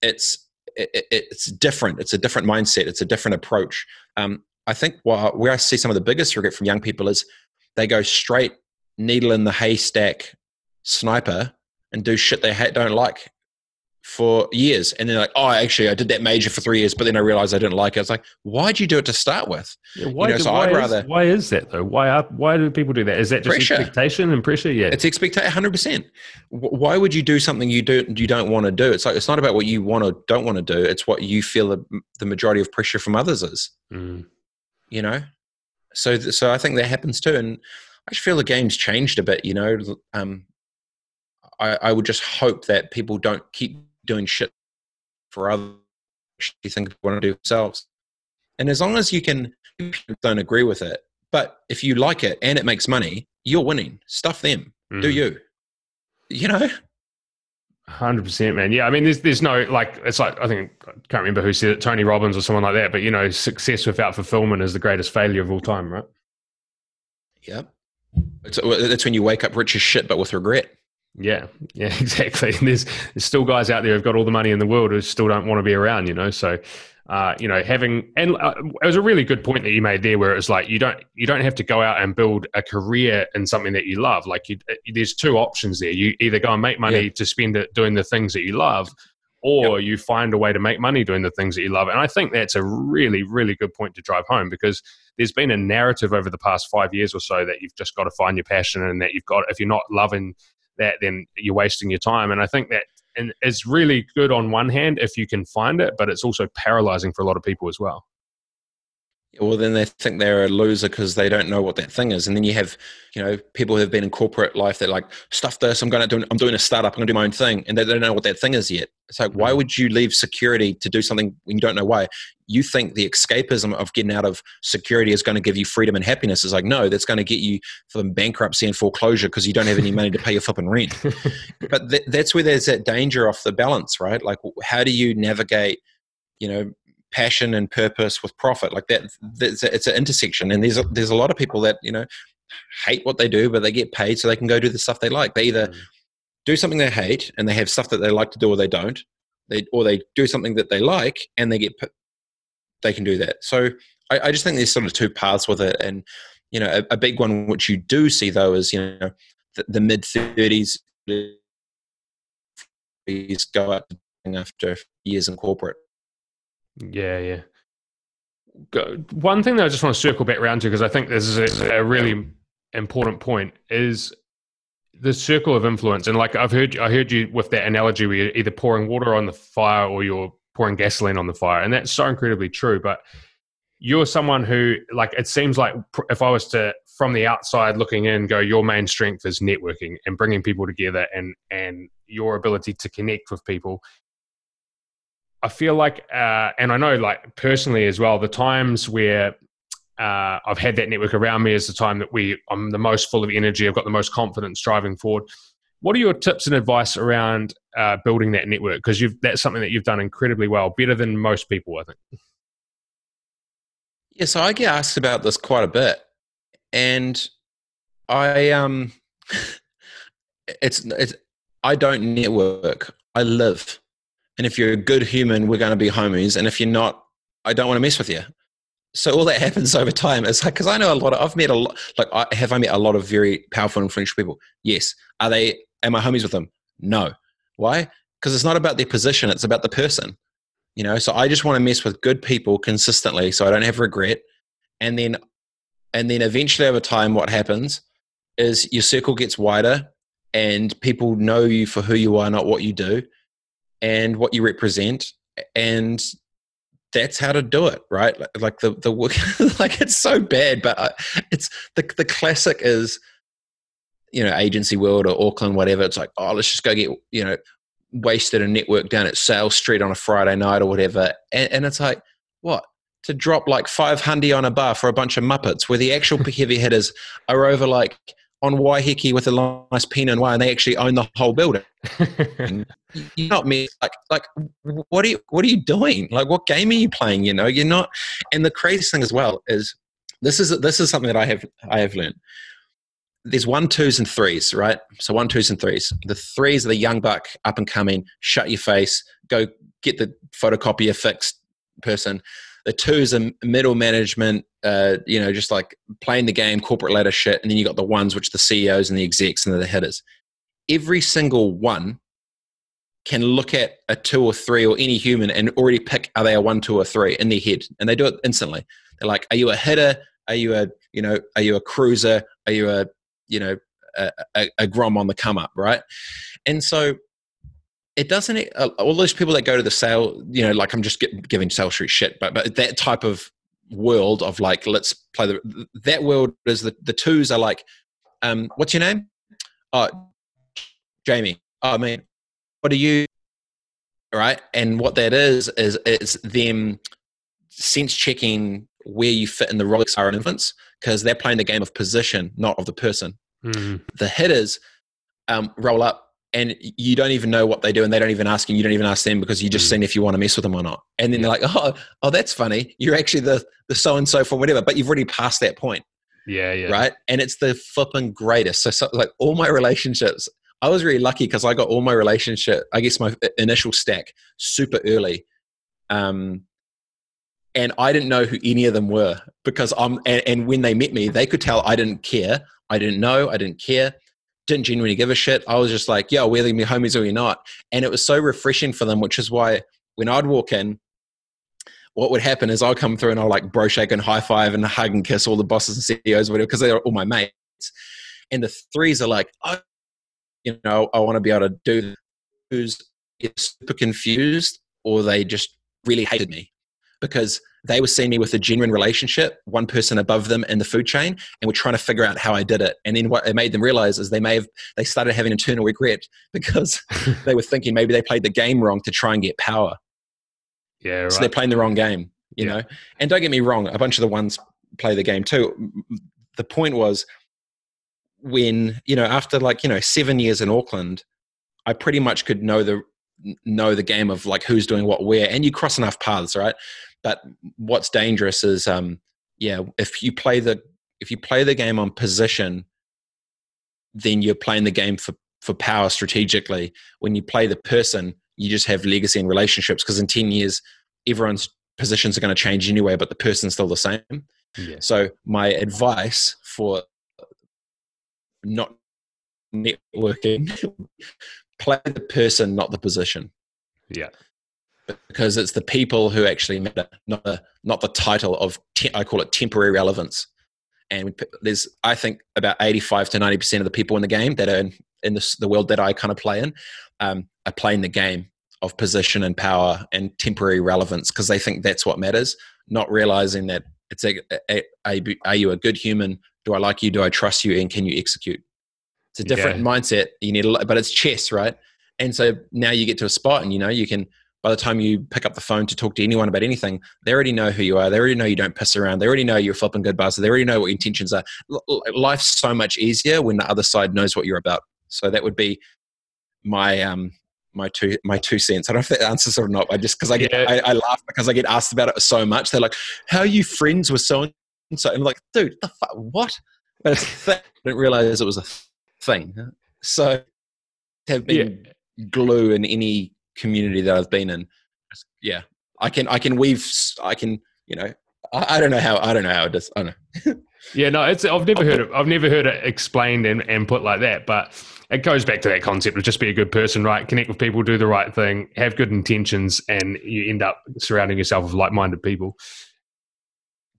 It's it, it's different. It's a different mindset. It's a different approach. Um, I think where I see some of the biggest regret from young people is they go straight needle in the haystack sniper and do shit they don't like for years. And then like oh actually i did that major for three years but then i realized i didn't like it. It's like why'd you do it to start with? Yeah, why, you know, so why, I'd rather, is, why is that though? Why are, why do people do that? Is that just pressure. expectation and pressure? Yeah. It's expectation 100% why would you do something you do you don't want to do? It's like it's not about what you want or don't want to do it's what you feel the, the majority of pressure from others is. Mm. you know? So so i think that happens too and i just feel the game's changed a bit you know? Um I, I would just hope that people don't keep doing shit for others you think want to do themselves. And as long as you can don't agree with it, but if you like it and it makes money, you're winning. Stuff them. Mm. Do you? You know? Hundred percent, man. Yeah, I mean, there's there's no like it's like I think I can't remember who said it, Tony Robbins or someone like that. But you know, success without fulfillment is the greatest failure of all time, right? Yep. It's, that's when you wake up rich as shit, but with regret. Yeah, yeah, exactly. And there's, there's still guys out there who've got all the money in the world who still don't want to be around, you know. So, uh, you know, having and uh, it was a really good point that you made there, where it's like you don't you don't have to go out and build a career in something that you love. Like, you, uh, there's two options there. You either go and make money yeah. to spend it doing the things that you love, or yep. you find a way to make money doing the things that you love. And I think that's a really, really good point to drive home because there's been a narrative over the past five years or so that you've just got to find your passion and that you've got if you're not loving that, then you're wasting your time. And I think that and it's really good on one hand if you can find it, but it's also paralyzing for a lot of people as well well then they think they're a loser because they don't know what that thing is. And then you have you know people who have been in corporate life they're like stuff this i'm going to do i'm doing a startup i'm going to do my own thing and they don't know what that thing is yet. It's like why mm. would you leave security to do something when you don't know why? You think the escapism of getting out of security is going to give you freedom and happiness. Is like no that's going to get you from bankruptcy and foreclosure because you don't have any money to pay your flipping rent. But th- that's where there's that danger off the balance right? Like how do you navigate you know passion and purpose with profit. Like that it's an intersection. And there's a, there's a lot of people that you know hate what they do but they get paid so they can go do the stuff they like. They either mm. do something they hate and they have stuff that they like to do or they don't. They or they do something that they like and they get they can do that. So i, I just think there's sort of two paths with it. And you know a, a big one which you do see though is you know the, the mid 30s go up after years in corporate yeah yeah one thing that I just want to circle back around to because I think this is a, a, really important point is the circle of influence. And like I've heard, I heard you with that analogy where you're either pouring water on the fire or you're pouring gasoline on the fire, and that's so incredibly true. But you're someone who, like, it seems like if I was to, from the outside looking in, go, your main strength is networking and bringing people together, and and your ability to connect with people I feel like, uh, and I know like personally as well, the times where uh, I've had that network around me is the time that we I'm the most full of energy. I've got the most confidence driving forward. What are your tips and advice around uh, building that network? Because you've that's something that you've done incredibly well, better than most people, I think. Yeah, so I get asked about this quite a bit, and I um, it's it's I don't network. I live. And if you're a good human, we're going to be homies. And if you're not, I don't want to mess with you. So all that happens over time is like, because I know a lot of, I've met a lot, like, I, have I met a lot of very powerful, and influential people? Yes. Are they, am I homies with them? No. Why? Because it's not about their position, it's about the person. You know, so I just want to mess with good people consistently so I don't have regret. And then, and then eventually over time, what happens is your circle gets wider and people know you for who you are, not what you do and what you represent and that's how to do it right? Like the the like it's so bad but uh, it's the the classic is you know agency world or auckland whatever it's like oh let's just go get you know wasted a network down at sales street on a friday night or whatever and, and it's like what? To drop like 500 on a bar for a bunch of muppets where the actual heavy hitters are over like on Waiheke with a nice Pinot Noir, and they actually own the whole building. you're not me. Like, like, what are you, what are you doing? Like, what game are you playing? You know, you're not. And the craziest thing as well is this is this is something that I have I have learned. There's one, twos, and threes, right? So one, twos, and threes. The threes are the young buck, up and coming. Shut your face. Go get the photocopier fixed person the two is a middle management, uh, you know, just like playing the game, corporate ladder shit, and then you got the ones which the CEOs and the execs and the hitters. Every single one can look at a two or three or any human and already pick are they a one, two, or three in their head, and they do it instantly. They're like, are you a hitter? Are you a you know? Are you a cruiser? Are you a you know a, a, a grom on the come up, right? And so it doesn't uh, all those people that go to the sale you know like i'm just get, giving sales street shit but but that type of world of like let's play the that world is the the twos are like um what's your name? Oh jamie. Oh, i mean what are you? Right? And what that is is it's them sense checking where you fit in the rolex are in infants because they're playing the game of position not of the person. Mm. the hitters um, roll up and you don't even know what they do and they don't even ask you you don't even ask them because you just mm. seen if you want to mess with them or not. And then they're like oh oh that's funny. You're actually the the so and so from whatever but you've already passed that point. Yeah yeah. Right? And it's the flipping greatest. So, so like all my relationships i was really lucky because i got all my relationship i guess my initial stack super early um and i didn't know who any of them were because i'm and, and when they met me they could tell i didn't care. I didn't know i didn't care didn't genuinely give a shit. I was just like, yo, whether you're homies or you're not. And it was so refreshing for them, which is why when I'd walk in, what would happen is I'll come through and I'll like bro shake and high five and hug and kiss all the bosses and CEOs whatever because they're all my mates. And the threes are like, oh, you know, I want to be able to do who's super confused or they just really hated me because they were seeing me with a genuine relationship, one person above them in the food chain, and were trying to figure out how I did it. And then what it made them realize is they may have they started having internal regret because they were thinking maybe they played the game wrong to try and get power. Yeah, right. So they're playing the wrong game, you yeah. know. And don't get me wrong, a bunch of the ones play the game too. The point was when you know after like you know seven years in Auckland, I pretty much could know the know the game of like who's doing what where, and you cross enough paths, right? But what's dangerous is, um, yeah, if you play the if you play the game on position, then you're playing the game for for power strategically. When you play the person, you just have legacy and relationships because in 10 years, everyone's positions are going to change anyway, but the person's still the same. Yeah. So, my advice for not networking, play the person, not the position. Yeah. Because it's the people who actually matter, not the, not the title of, te- I call it temporary relevance. And there's, I think, about 85 to 90% of the people in the game that are in, in this, the world that I kind of play in um, are playing the game of position and power and temporary relevance because they think that's what matters, not realizing that it's a, a, a, are you a good human? Do I like you? Do I trust you? And can you execute? It's a different yeah. mindset. You need, a, but it's chess, right? And so now you get to a spot, and you know you can. By the time you pick up the phone to talk to anyone about anything, they already know who you are. They already know you don't piss around. They already know you're flipping good bars. They already know what your intentions are. Life's so much easier when the other side knows what you're about. So that would be my um my two my two cents. I don't know if that answers or not. I just because I get yeah. I, I, laugh because I get asked about it so much. They're like, "How are you friends with so and so?" I'm like, "Dude, the fuck, what?" But it's I didn't realize it was a thing. So have been yeah. glue in any community that I've been in. Yeah, I can I can weave I can you know I, I don't know how I don't know how it does. I don't know. yeah, no, it's I've never heard it. I've never heard it explained and, and put like that. But it goes back to that concept of just be a good person, right? Connect with people, do the right thing, have good intentions, and you end up surrounding yourself with like-minded people.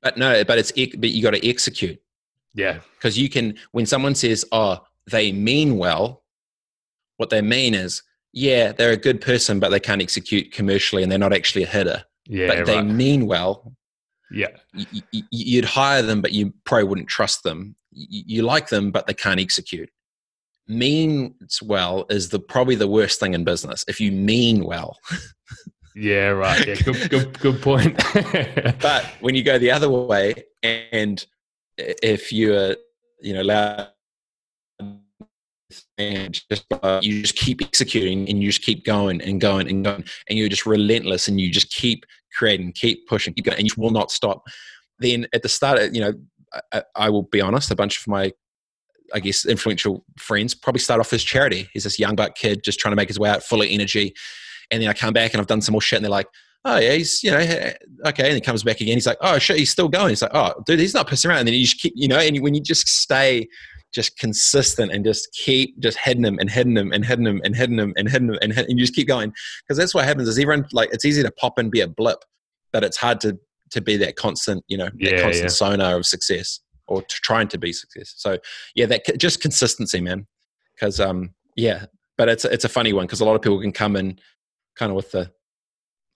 But no, but it's but you got to execute. Yeah, because you can when someone says, "Oh, they mean well," what they mean is, yeah, they're a good person, but they can't execute commercially, and they're not actually a hitter. Yeah, but they mean well. Yeah, you'd hire them, but you probably wouldn't trust them. You like them, but they can't execute means well is the probably the worst thing in business if you mean well yeah right yeah good good, good point but when you go the other way and if you're you know loud and just uh, you just keep executing and you just keep going and going and going and you're just relentless and you just keep creating keep pushing keep going and you will not stop then at the start you know I, I will be honest a bunch of my I guess, influential friends probably start off as charity. He's this young buck kid just trying to make his way out, full of energy. And then I come back and I've done some more shit, and they're like, "Oh yeah, he's you know okay." And he comes back again. He's like, "Oh shit, he's still going." He's like, "Oh dude, he's not pissing around." And then you just keep, you know, and when you just stay just consistent and just keep just heading them and heading them and heading them and heading them and heading him and, hitting, and you just keep going because that's what happens is everyone like it's easy to pop and be a blip, but it's hard to to be that constant, you know, yeah, that constant yeah. sonar of success or trying to be success. So yeah, that just consistency, man. Because um, yeah, but it's it's a funny one because a lot of people can come in kind of with the,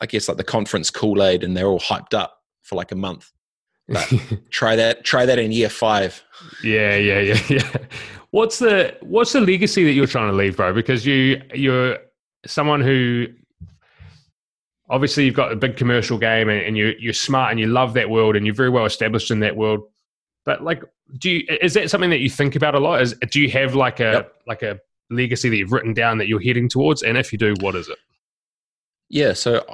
I guess like the conference Kool Aid, and they're all hyped up for like a month. But try that try that in year five. Yeah, yeah, yeah, yeah. What's the what's the legacy that you're trying to leave, bro? Because you you're someone who obviously you've got a big commercial game and, and, you're, you're smart and you love that world and you're very well established in that world but like, do you is that something that you think about a lot? Is do you have like a yep. like a legacy that you've written down that you're heading towards? And if you do, what is it? Yeah, so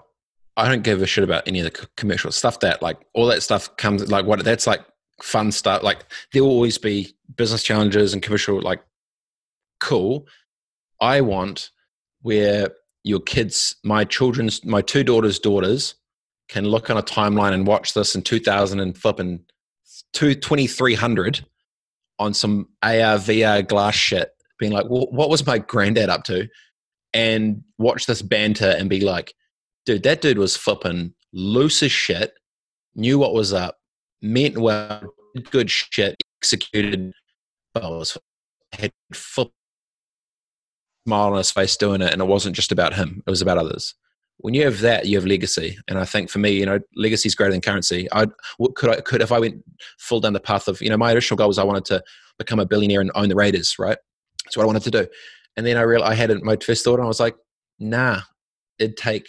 I don't give a shit about any of the commercial stuff. That like all that stuff comes like what that's like fun stuff. Like there will always be business challenges and commercial like cool. I want where your kids, my children's, my two daughters' daughters, can look on a timeline and watch this in 2000 and flip and 2300 on some AR, VR glass shit, being like, well, what was my granddad up to? And watch this banter and be like, dude, that dude was flipping loose as shit, knew what was up, meant well, did good shit, executed, well, was had flip smile on his face doing it, and it wasn't just about him; it was about others when you have that, you have legacy. And I think for me, you know, legacy is greater than currency. I could I could if I went full down the path of, you know, my initial goal was I wanted to become a billionaire and own the Raiders, right? That's what I wanted to do. And then I realized I had my first thought, and I was like, nah, it'd take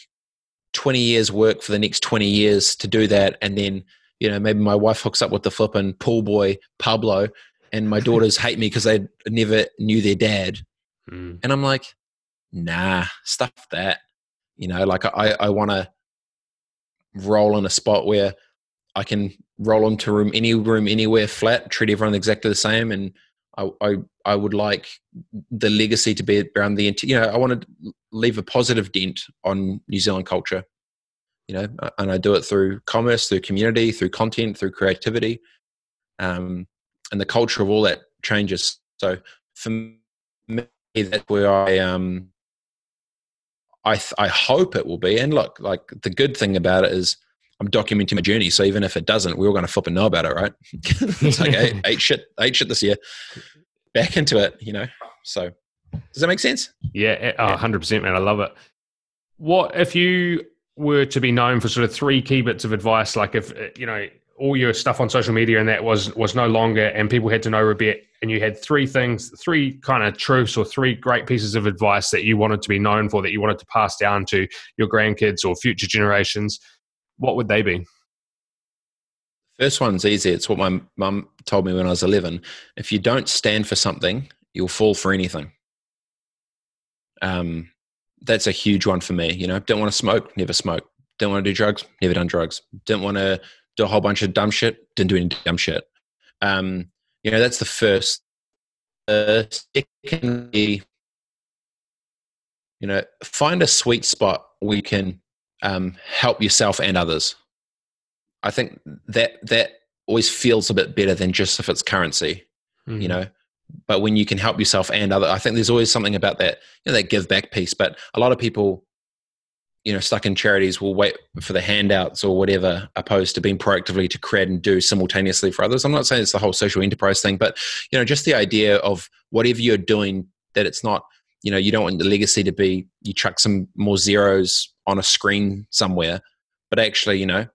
20 years work for the next 20 years to do that. And then, you know, maybe my wife hooks up with the flipping pool boy Pablo, and my daughters hate me because they never knew their dad. Mm. And I'm like, nah, stuff that. You know, like I, I want to roll in a spot where I can roll into room any room anywhere flat, treat everyone exactly the same, and I, I, I would like the legacy to be around the you know I want to leave a positive dent on New Zealand culture, you know, and I do it through commerce, through community, through content, through creativity, um, and the culture of all that changes. So for me, that's where I um I th- I hope it will be. And look, like the good thing about it is I'm documenting my journey. So even if it doesn't, we're all going to flip and know about it, right? it's like eight, eight shit, eight shit this year. Back into it, you know. So does that make sense? Yeah, hundred percent, man. I love it. What if you were to be known for sort of three key bits of advice? Like if uh, you know all your stuff on social media and that was was no longer, and people had to know a bit, and you had three things, three kind of truths or three great pieces of advice that you wanted to be known for, that you wanted to pass down to your grandkids or future generations what would they be? First one's easy. It's what my mum told me when I was 11. If you don't stand for something, you'll fall for anything. Um, that's a huge one for me. You know, don't want to smoke, never smoke. Don't want to do drugs, never done drugs. Didn't want to do a whole bunch of dumb shit, didn't do any dumb shit. Um, you know, that's the first. Uh, secondly, you know, find a sweet spot where you can um, help yourself and others. I think that that always feels a bit better than just if it's currency, mm-hmm. you know. But when you can help yourself and other, I think there's always something about that, you know, that give back piece. But a lot of people, you know, stuck in charities will wait for the handouts or whatever, opposed to being proactively to create and do simultaneously for others. I'm not saying it's the whole social enterprise thing, but you know, just the idea of whatever you're doing, that it's not, you know, you don't want the legacy to be you chuck some more zeros on a screen somewhere, but actually, you know,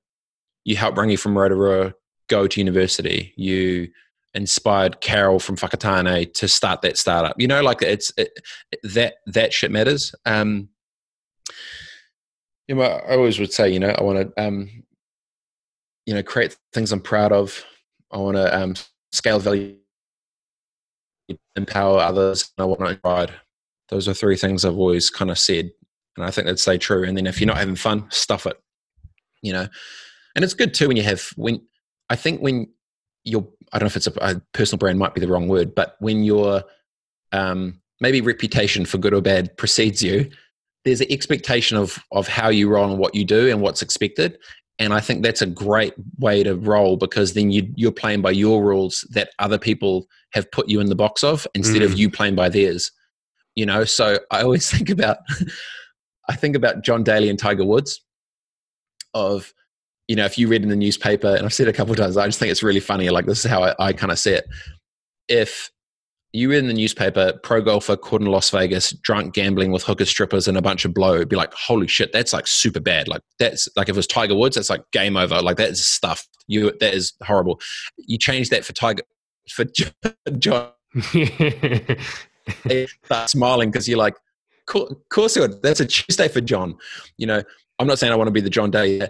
you helped Rangi from Rotorua go to university. You inspired Carol from Whakatane to start that startup. You know, like it's it, that that shit matters. Um, you know, I always would say, you know, I want to, um, you know, create things I'm proud of. I want to um, scale value, empower others, and I want to provide. Those are three things I've always kind of said and I think that'd stay true. And then if you're not having fun, stuff it. You know, and it's good too when you have when I think when you're I don't know if it's a, a personal brand might be the wrong word, but when your um, maybe reputation for good or bad precedes you, there's an expectation of of how you roll and what you do and what's expected. And I think that's a great way to roll because then you, you're playing by your rules that other people have put you in the box of instead mm. of you playing by theirs. You know, so I always think about I think about John Daly and Tiger Woods. Of, you know, if you read in the newspaper, and I've said it a couple of times, I just think it's really funny. Like this is how I, I kind of see it. If you read in the newspaper, pro golfer caught in Las Vegas, drunk gambling with hooker strippers and a bunch of blow, be like, holy shit, that's like super bad. Like that's like if it was Tiger Woods, that's like game over. Like that is stuff. You that is horrible. You change that for Tiger for John. start smiling because you're like, of course it would. That's a Tuesday for John. You know, I'm not saying I want to be the John Daly.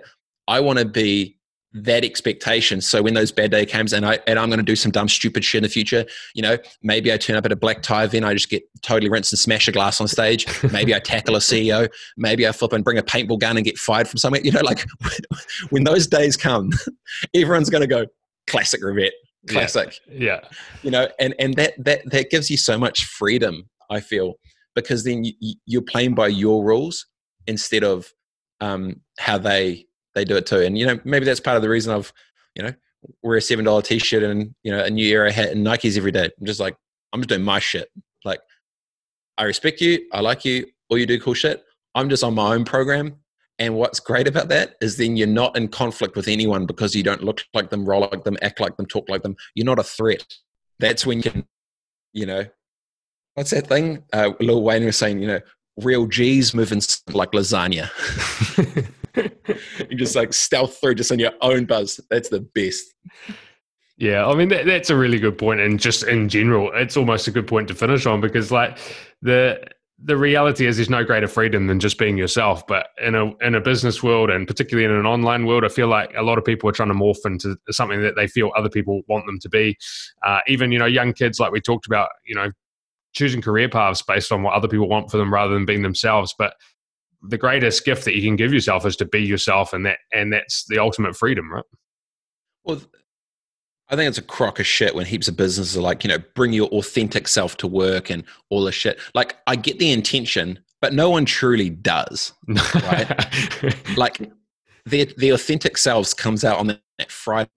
I want to be that expectation. So when those bad day comes and I and I'm going to do some dumb stupid shit in the future, you know, maybe I turn up at a black tie event, I just get totally rinsed and smash a glass on stage. Maybe I tackle a CEO. Maybe I flip and bring a paintball gun and get fired from somewhere. You know, like when those days come, everyone's going to go classic Robett, classic. Yeah. yeah. You know, and and that that that gives you so much freedom. I feel because then you, you're playing by your rules instead of um, how they they do it too. And you know, maybe that's part of the reason I've you know wear a seven dollar t shirt and you know a New Era hat and Nikes every day. I'm just like I'm just doing my shit. Like I respect you, I like you, all you do cool shit. I'm just on my own program. And what's great about that is then you're not in conflict with anyone because you don't look like them, roll like them, act like them, talk like them. You're not a threat. That's when you can, you know, what's that thing? Uh, Lil Wayne was saying, you know, real G's moving like lasagna. you just like stealth through just on your own buzz. That's the best. Yeah, I mean that, that's a really good point, and just in general, it's almost a good point to finish on because like the the reality is there's no greater freedom than just being yourself. But in a in a business world, and particularly in an online world, I feel like a lot of people are trying to morph into something that they feel other people want them to be. Uh, even you know young kids, like we talked about, you know, choosing career paths based on what other people want for them rather than being themselves. But the greatest gift that you can give yourself is to be yourself, and that and that's the ultimate freedom, right? Well, I think it's a crock of shit when heaps of businesses are like, you know, bring your authentic self to work and all this shit. Like, I get the intention, but no one truly does, right? like, their the authentic selves comes out on that Friday.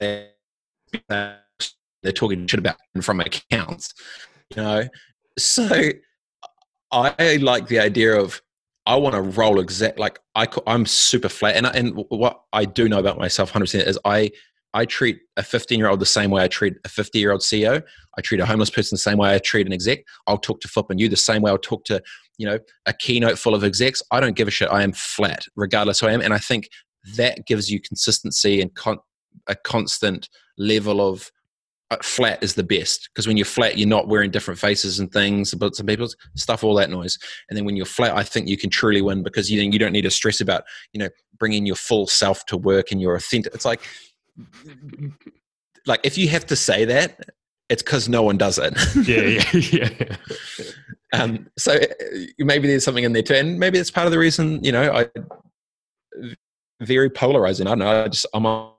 They're talking shit about from accounts, you know. So I like the idea of I want to roll exact like I I'm super flat, and I, and what I do know about myself 100 percent is I I treat a 15 year old the same way I treat a 50 year old CEO. I treat a homeless person the same way I treat an exec. I'll talk to Flip and you the same way I'll talk to, you know, a keynote full of execs. I don't give a shit. I am flat, regardless who I am. And I think that gives you consistency and con- a constant level of uh, flat is the best because when you're flat, you're not wearing different faces and things, about some people's stuff, all that noise. And then when you're flat, I think you can truly win because you you don't need to stress about you know bringing your full self to work and your authentic. It's like like if you have to say that, it's because no one does it. yeah, yeah, yeah. um, so uh, maybe there's something in there too, and maybe it's part of the reason. You know, I very polarizing. I don't know. I just I'm on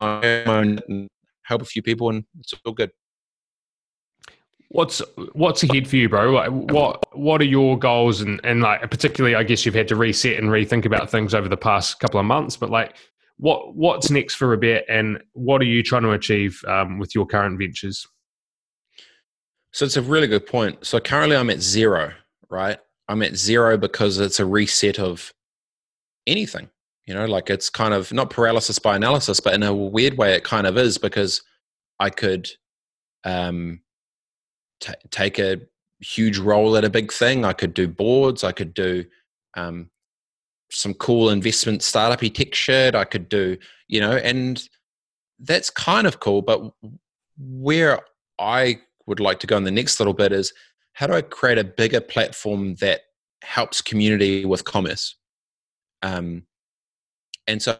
and help a few people, and it's all good. What's what's ahead for you, bro? Like, what what are your goals, and and like particularly, I guess you've had to reset and rethink about things over the past couple of months. But like, what what's next for Robett, and what are you trying to achieve um, with your current ventures? So it's a really good point. So currently, I'm at zero. Right, I'm at zero because it's a reset of anything. You know, like it's kind of not paralysis by analysis, but in a weird way, it kind of is because I could um, t- take a huge role at a big thing. I could do boards. I could do um, some cool investment startupy tech shit. I could do, you know, and that's kind of cool. But where I would like to go in the next little bit is how do I create a bigger platform that helps community with commerce? Um, and so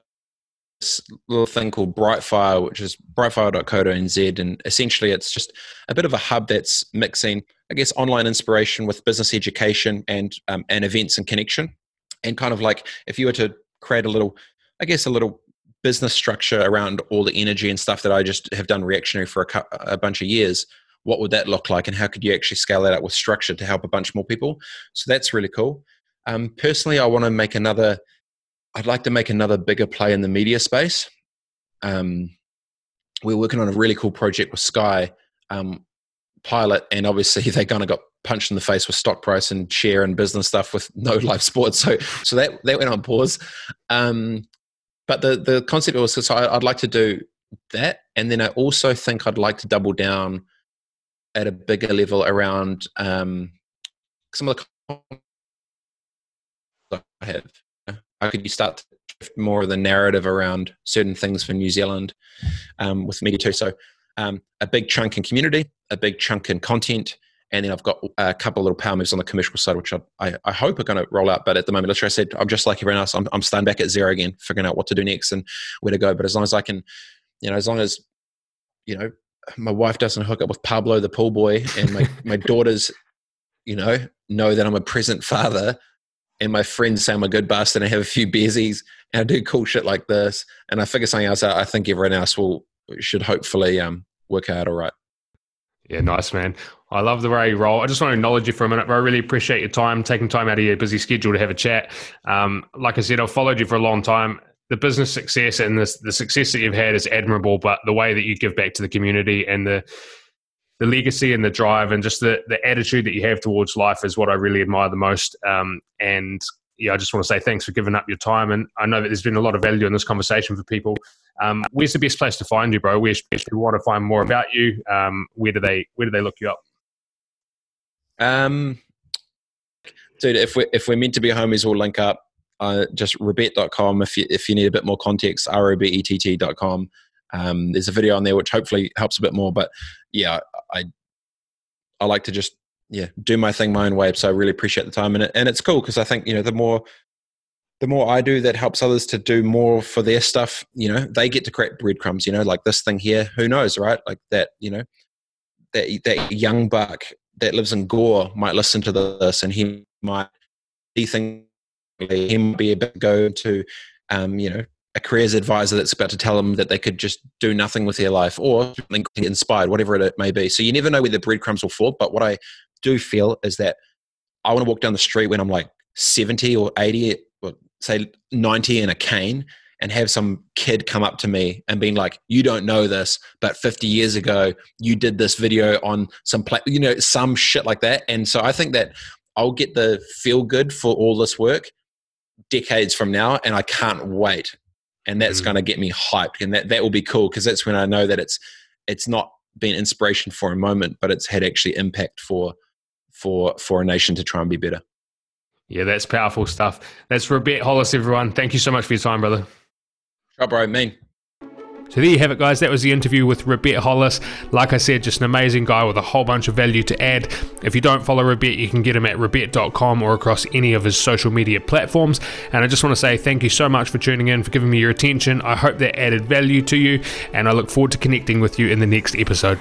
this little thing called Brightfire, which is brightfire.co.nz. And essentially, it's just a bit of a hub that's mixing, I guess, online inspiration with business education and, um, and events and connection. And kind of like if you were to create a little, I guess, a little business structure around all the energy and stuff that I just have done reactionary for a, a bunch of years, what would that look like? And how could you actually scale that up with structure to help a bunch more people? So that's really cool. Um, personally, I want to make another I'd like to make another bigger play in the media space. Um, we're working on a really cool project with Sky um, Pilot, and obviously they kind of got punched in the face with stock price and share and business stuff with no live sports. So, so that that went on pause. Um, but the the concept was so I'd like to do that, and then I also think I'd like to double down at a bigger level around um, some of the I have how could you start to shift more of the narrative around certain things for New Zealand um, with media too? So um, a big chunk in community, a big chunk in content, and then I've got a couple of little power moves on the commercial side, which I, I, I hope are going to roll out. But at the moment, literally, I said I'm just like everyone else. I'm, I'm starting back at zero again, figuring out what to do next and where to go. But as long as I can, you know, as long as you know, my wife doesn't hook up with Pablo the pool boy, and my my daughters, you know, know that I'm a present father and my friends say I'm a good bastard and I have a few beersies and I do cool shit like this and I figure something else out, I think everyone else will should hopefully um, work out all right. Yeah, nice man. I love the way you roll. I just want to acknowledge you for a minute, I really appreciate your time, taking time out of your busy schedule to have a chat. Um, like I said, I've followed you for a long time. The business success and the, the success that you've had is admirable, but the way that you give back to the community and the the legacy and the drive and just the, the attitude that you have towards life is what I really admire the most. Um, and yeah, I just want to say thanks for giving up your time. And I know that there's been a lot of value in this conversation for people. Um, where's the best place to find you, bro? Where people want to find more about you, um, where do they where do they look you up? Um, dude, if we if we're meant to be homies, we'll link up. Uh, just robett.com if you if you need a bit more context, robett.com. Um, there's a video on there which hopefully helps a bit more. But yeah, I I like to just yeah do my thing my own way. So I really appreciate the time and it, and it's cool because I think you know the more the more I do that helps others to do more for their stuff. You know, they get to create breadcrumbs. You know, like this thing here. Who knows, right? Like that. You know, that that young buck that lives in Gore might listen to this and he might he think he might be able to go to um, you know a careers advisor that's about to tell them that they could just do nothing with their life or inspired, whatever it may be. So you never know where the breadcrumbs will fall. But what I do feel is that I want to walk down the street when I'm like 70 or 80, or say 90 in a cane and have some kid come up to me and being like, "You don't know this, but 50 years ago you did this video on some, pla-, you know, some shit like that." And so I think that I'll get the feel good for all this work decades from now, and I can't wait. And that's mm. going to get me hyped, and that that will be cool because that's when I know that it's it's not been inspiration for a moment, but it's had actually impact for for for a nation to try and be better. Yeah, that's powerful stuff. That's Robett Hollis, everyone. Thank you so much for your time, brother. Right, bro, mean. So there you have it, guys. That was the interview with Robett Hollis. Like I said, just an amazing guy with a whole bunch of value to add. If you don't follow Robett, you can get him at robett.com or across any of his social media platforms. And I just want to say thank you so much for tuning in, for giving me your attention. I hope that added value to you, and I look forward to connecting with you in the next episode.